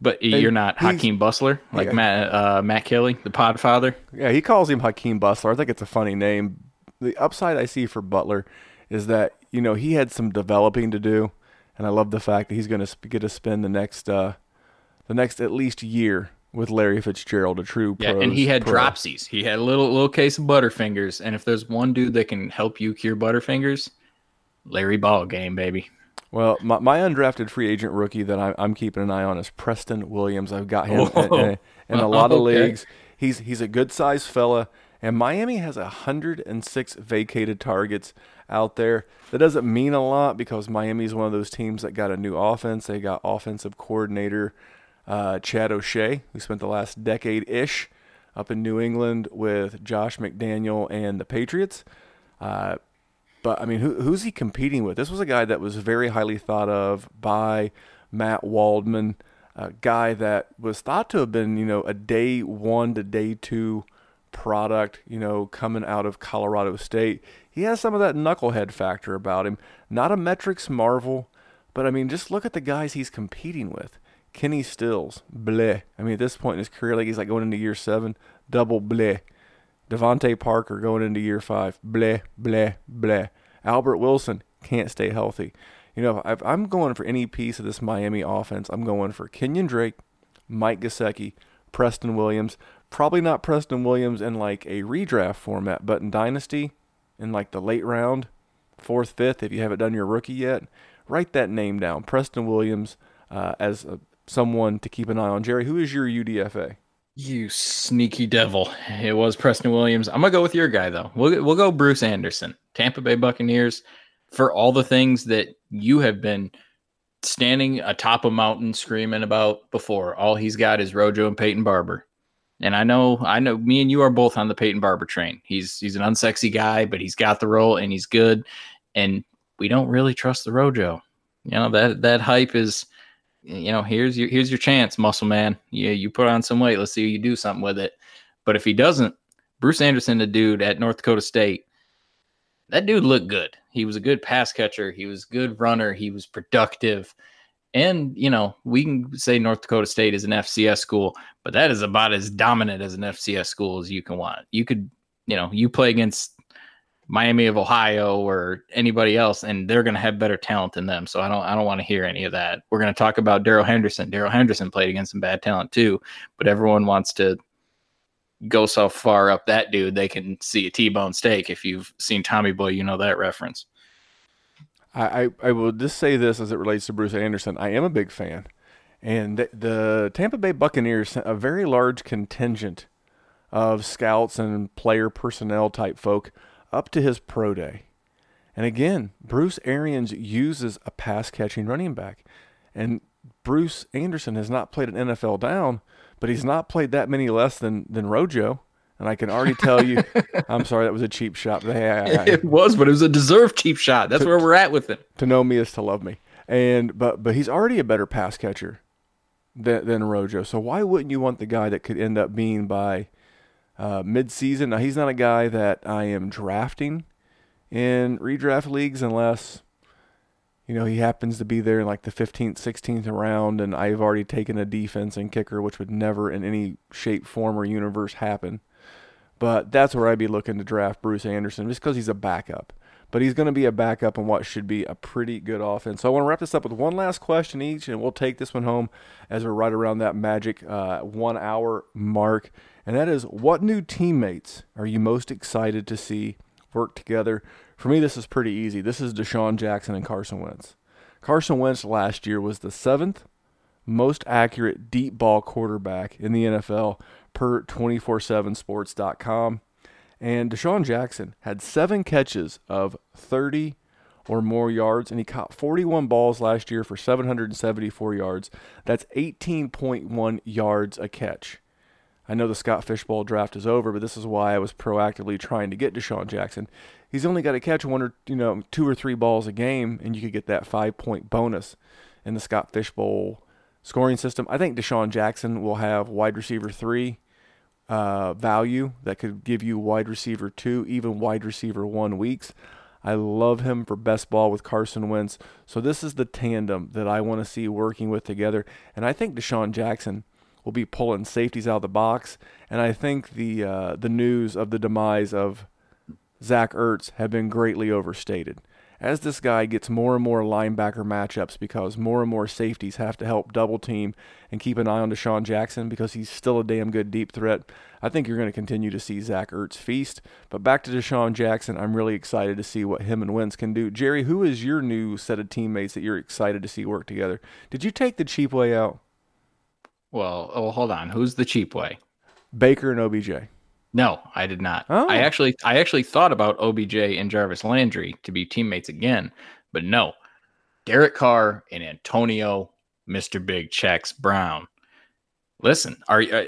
but you're not Hakeem Bustler like yeah. Matt uh, Matt Kelly, the Podfather. Yeah, he calls him Hakeem Bustler. I think it's a funny name. The upside I see for Butler is that you know he had some developing to do, and I love the fact that he's going to get to spend the next uh, the next at least year with Larry Fitzgerald, a true yeah, and he had pro. dropsies. He had a little little case of Butterfingers, and if there's one dude that can help you cure Butterfingers, Larry Ball game, baby. Well, my, my undrafted free agent rookie that I, am keeping an eye on is Preston Williams. I've got him oh, in, in, in, a lot of okay. leagues. He's he's a good sized fella, and Miami has 106 vacated targets out there. That doesn't mean a lot because Miami is one of those teams that got a new offense. They got offensive coordinator uh, Chad O'Shea, who spent the last decade ish up in New England with Josh McDaniel and the Patriots. Uh, but I mean, who, who's he competing with? This was a guy that was very highly thought of by Matt Waldman, a guy that was thought to have been, you know, a day one to day two product, you know, coming out of Colorado State. He has some of that knucklehead factor about him. Not a metrics marvel, but I mean, just look at the guys he's competing with. Kenny Stills, bleh. I mean, at this point in his career, like he's like going into year seven, double bleh. DeVante Parker going into year five, bleh, bleh, bleh. Albert Wilson can't stay healthy. You know, if I'm going for any piece of this Miami offense, I'm going for Kenyan Drake, Mike Gesicki, Preston Williams. Probably not Preston Williams in like a redraft format, but in Dynasty, in like the late round, fourth, fifth, if you haven't done your rookie yet, write that name down. Preston Williams uh, as a someone to keep an eye on. Jerry, who is your UDFA? You sneaky devil! It was Preston Williams. I'm gonna go with your guy though. We'll we'll go Bruce Anderson, Tampa Bay Buccaneers, for all the things that you have been standing atop a mountain screaming about before. All he's got is Rojo and Peyton Barber. And I know, I know, me and you are both on the Peyton Barber train. He's he's an unsexy guy, but he's got the role and he's good. And we don't really trust the Rojo. You know that that hype is you know, here's your here's your chance, muscle man. Yeah, you put on some weight. Let's see you do something with it. But if he doesn't, Bruce Anderson, the dude at North Dakota State, that dude looked good. He was a good pass catcher. He was good runner. He was productive. And, you know, we can say North Dakota State is an FCS school, but that is about as dominant as an FCS school as you can want. You could, you know, you play against Miami of Ohio or anybody else, and they're going to have better talent than them. So I don't I don't want to hear any of that. We're going to talk about Darrell Henderson. Darrell Henderson played against some bad talent too, but everyone wants to go so far up that dude they can see a T-bone steak. If you've seen Tommy Boy, you know that reference. I, I, I will just say this as it relates to Bruce Anderson. I am a big fan. And the, the Tampa Bay Buccaneers sent a very large contingent of scouts and player personnel type folk up to his pro day. And again, Bruce Arians uses a pass catching running back. And Bruce Anderson has not played an NFL down, but he's not played that many less than, than Rojo. And I can already tell you, I'm sorry, that was a cheap shot. But hey, I, I, It was, but it was a deserved cheap shot. That's where we're at with it. to know me is to love me. And but but he's already a better pass catcher than, than Rojo. So why wouldn't you want the guy that could end up being by uh, mid-season? Now he's not a guy that I am drafting in redraft leagues unless you know he happens to be there in like the 15th, 16th round, and I've already taken a defense and kicker, which would never in any shape, form, or universe happen. But that's where I'd be looking to draft Bruce Anderson just because he's a backup. But he's going to be a backup in what should be a pretty good offense. So I want to wrap this up with one last question each, and we'll take this one home as we're right around that magic uh, one hour mark. And that is what new teammates are you most excited to see work together? For me, this is pretty easy. This is DeSean Jackson and Carson Wentz. Carson Wentz last year was the seventh most accurate deep ball quarterback in the NFL per 247sports.com. And DeSean Jackson had seven catches of 30 or more yards, and he caught 41 balls last year for 774 yards. That's 18.1 yards a catch. I know the Scott Fish Bowl draft is over, but this is why I was proactively trying to get DeSean Jackson. He's only got to catch one or you know two or three balls a game, and you could get that five point bonus in the Scott Fish Bowl scoring system. I think DeSean Jackson will have wide receiver three uh, value that could give you wide receiver two, even wide receiver one weeks. I love him for best ball with Carson Wentz. So this is the tandem that I want to see working with together. And I think DeSean Jackson will be pulling safeties out of the box. And I think the uh, the news of the demise of Zach Ertz have been greatly overstated. As this guy gets more and more linebacker matchups because more and more safeties have to help double team and keep an eye on DeSean Jackson because he's still a damn good deep threat, I think you're going to continue to see Zach Ertz feast. But back to DeSean Jackson, I'm really excited to see what him and Wentz can do. Jerry, who is your new set of teammates that you're excited to see work together? Did you take the cheap way out? Well, oh, hold on. Who's the cheap way? Baker and OBJ. No, I did not. Oh. I actually I actually thought about OBJ and Jarvis Landry to be teammates again, but no. Derek Carr and Antonio Mr. Big Checks Brown. Listen, are uh,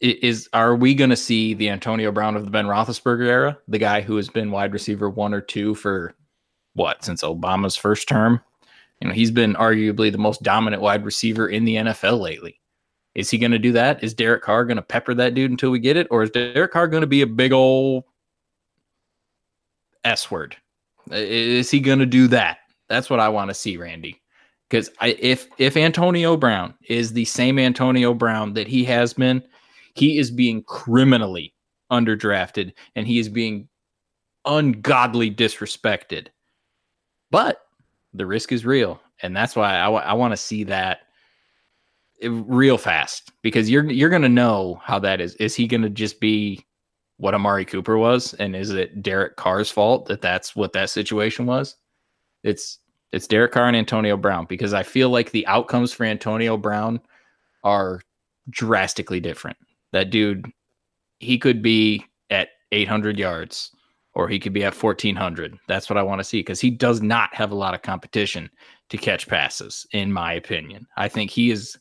is are we going to see the Antonio Brown of the Ben Roethlisberger era, the guy who has been wide receiver one or two for what since Obama's first term? You know, he's been arguably the most dominant wide receiver in the NFL lately. Is he going to do that? Is Derek Carr going to pepper that dude until we get it, or is Derek Carr going to be a big old S word? Is he going to do that? That's what I want to see, Randy. Because if if Antonio Brown is the same Antonio Brown that he has been, he is being criminally underdrafted and he is being ungodly disrespected. But the risk is real, and that's why I, I want to see that real fast because you're you're gonna know how that is. Is he gonna just be what Amari Cooper was, and is it Derek Carr's fault that that's what that situation was? It's it's Derek Carr and Antonio Brown because I feel like the outcomes for Antonio Brown are drastically different. That dude, he could be at 800 yards or he could be at 1400. That's what I want to see because he does not have a lot of competition to catch passes, in my opinion. I think he is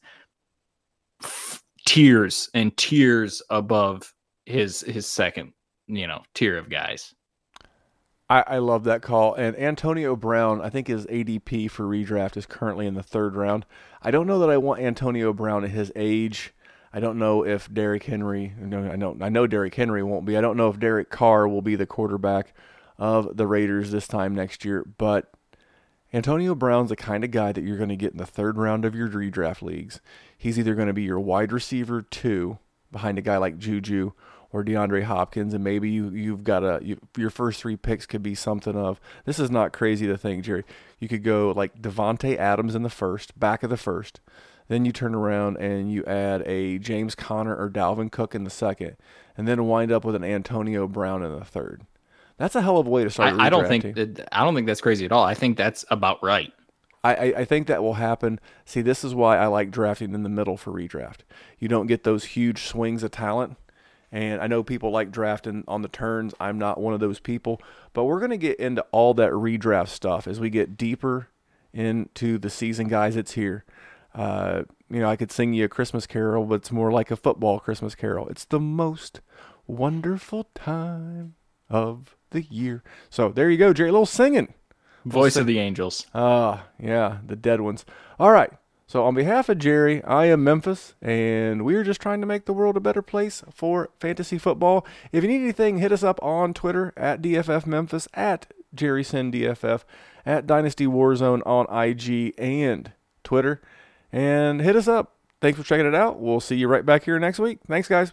tiers and tiers above his his second, you know, tier of guys. I, I love that call. And Antonio Brown, I think his ADP for redraft is currently in the third round. I don't know that I want Antonio Brown at his age. I don't know if Derrick Henry. No, I know I know Derrick Henry won't be. I don't know if Derek Carr will be the quarterback of the Raiders this time next year. But Antonio Brown's the kind of guy that you're going to get in the third round of your redraft leagues. He's either going to be your wide receiver two behind a guy like Juju or DeAndre Hopkins, and maybe you you've got a you, your first three picks could be something of this is not crazy to think, Jerry. You could go like Davante Adams in the first, back of the first, then you turn around and you add a James Conner or Dalvin Cook in the second, and then wind up with an Antonio Brown in the third. That's a hell of a way to start. a I, I don't think that, I don't think that's crazy at all. I think that's about right. I, I, I think that will happen. See, this is why I like drafting in the middle for redraft. You don't get those huge swings of talent. And I know people like drafting on the turns. I'm not one of those people. But we're going to get into all that redraft stuff as we get deeper into the season, guys. It's here. Uh, you know, I could sing you a Christmas carol, but it's more like a football Christmas carol. It's the most wonderful time of the year. So there you go, Jerry. A little singing. Voice of the Angels. Ah, yeah, the dead ones. All right. So, on behalf of Jerry, I am Memphis, and we are just trying to make the world a better place for fantasy football. If you need anything, hit us up on Twitter at DFF Memphis, at JerrySinDFF, at Dynasty Warzone on IG and Twitter, and hit us up. Thanks for checking it out. We'll see you right back here next week. Thanks, guys.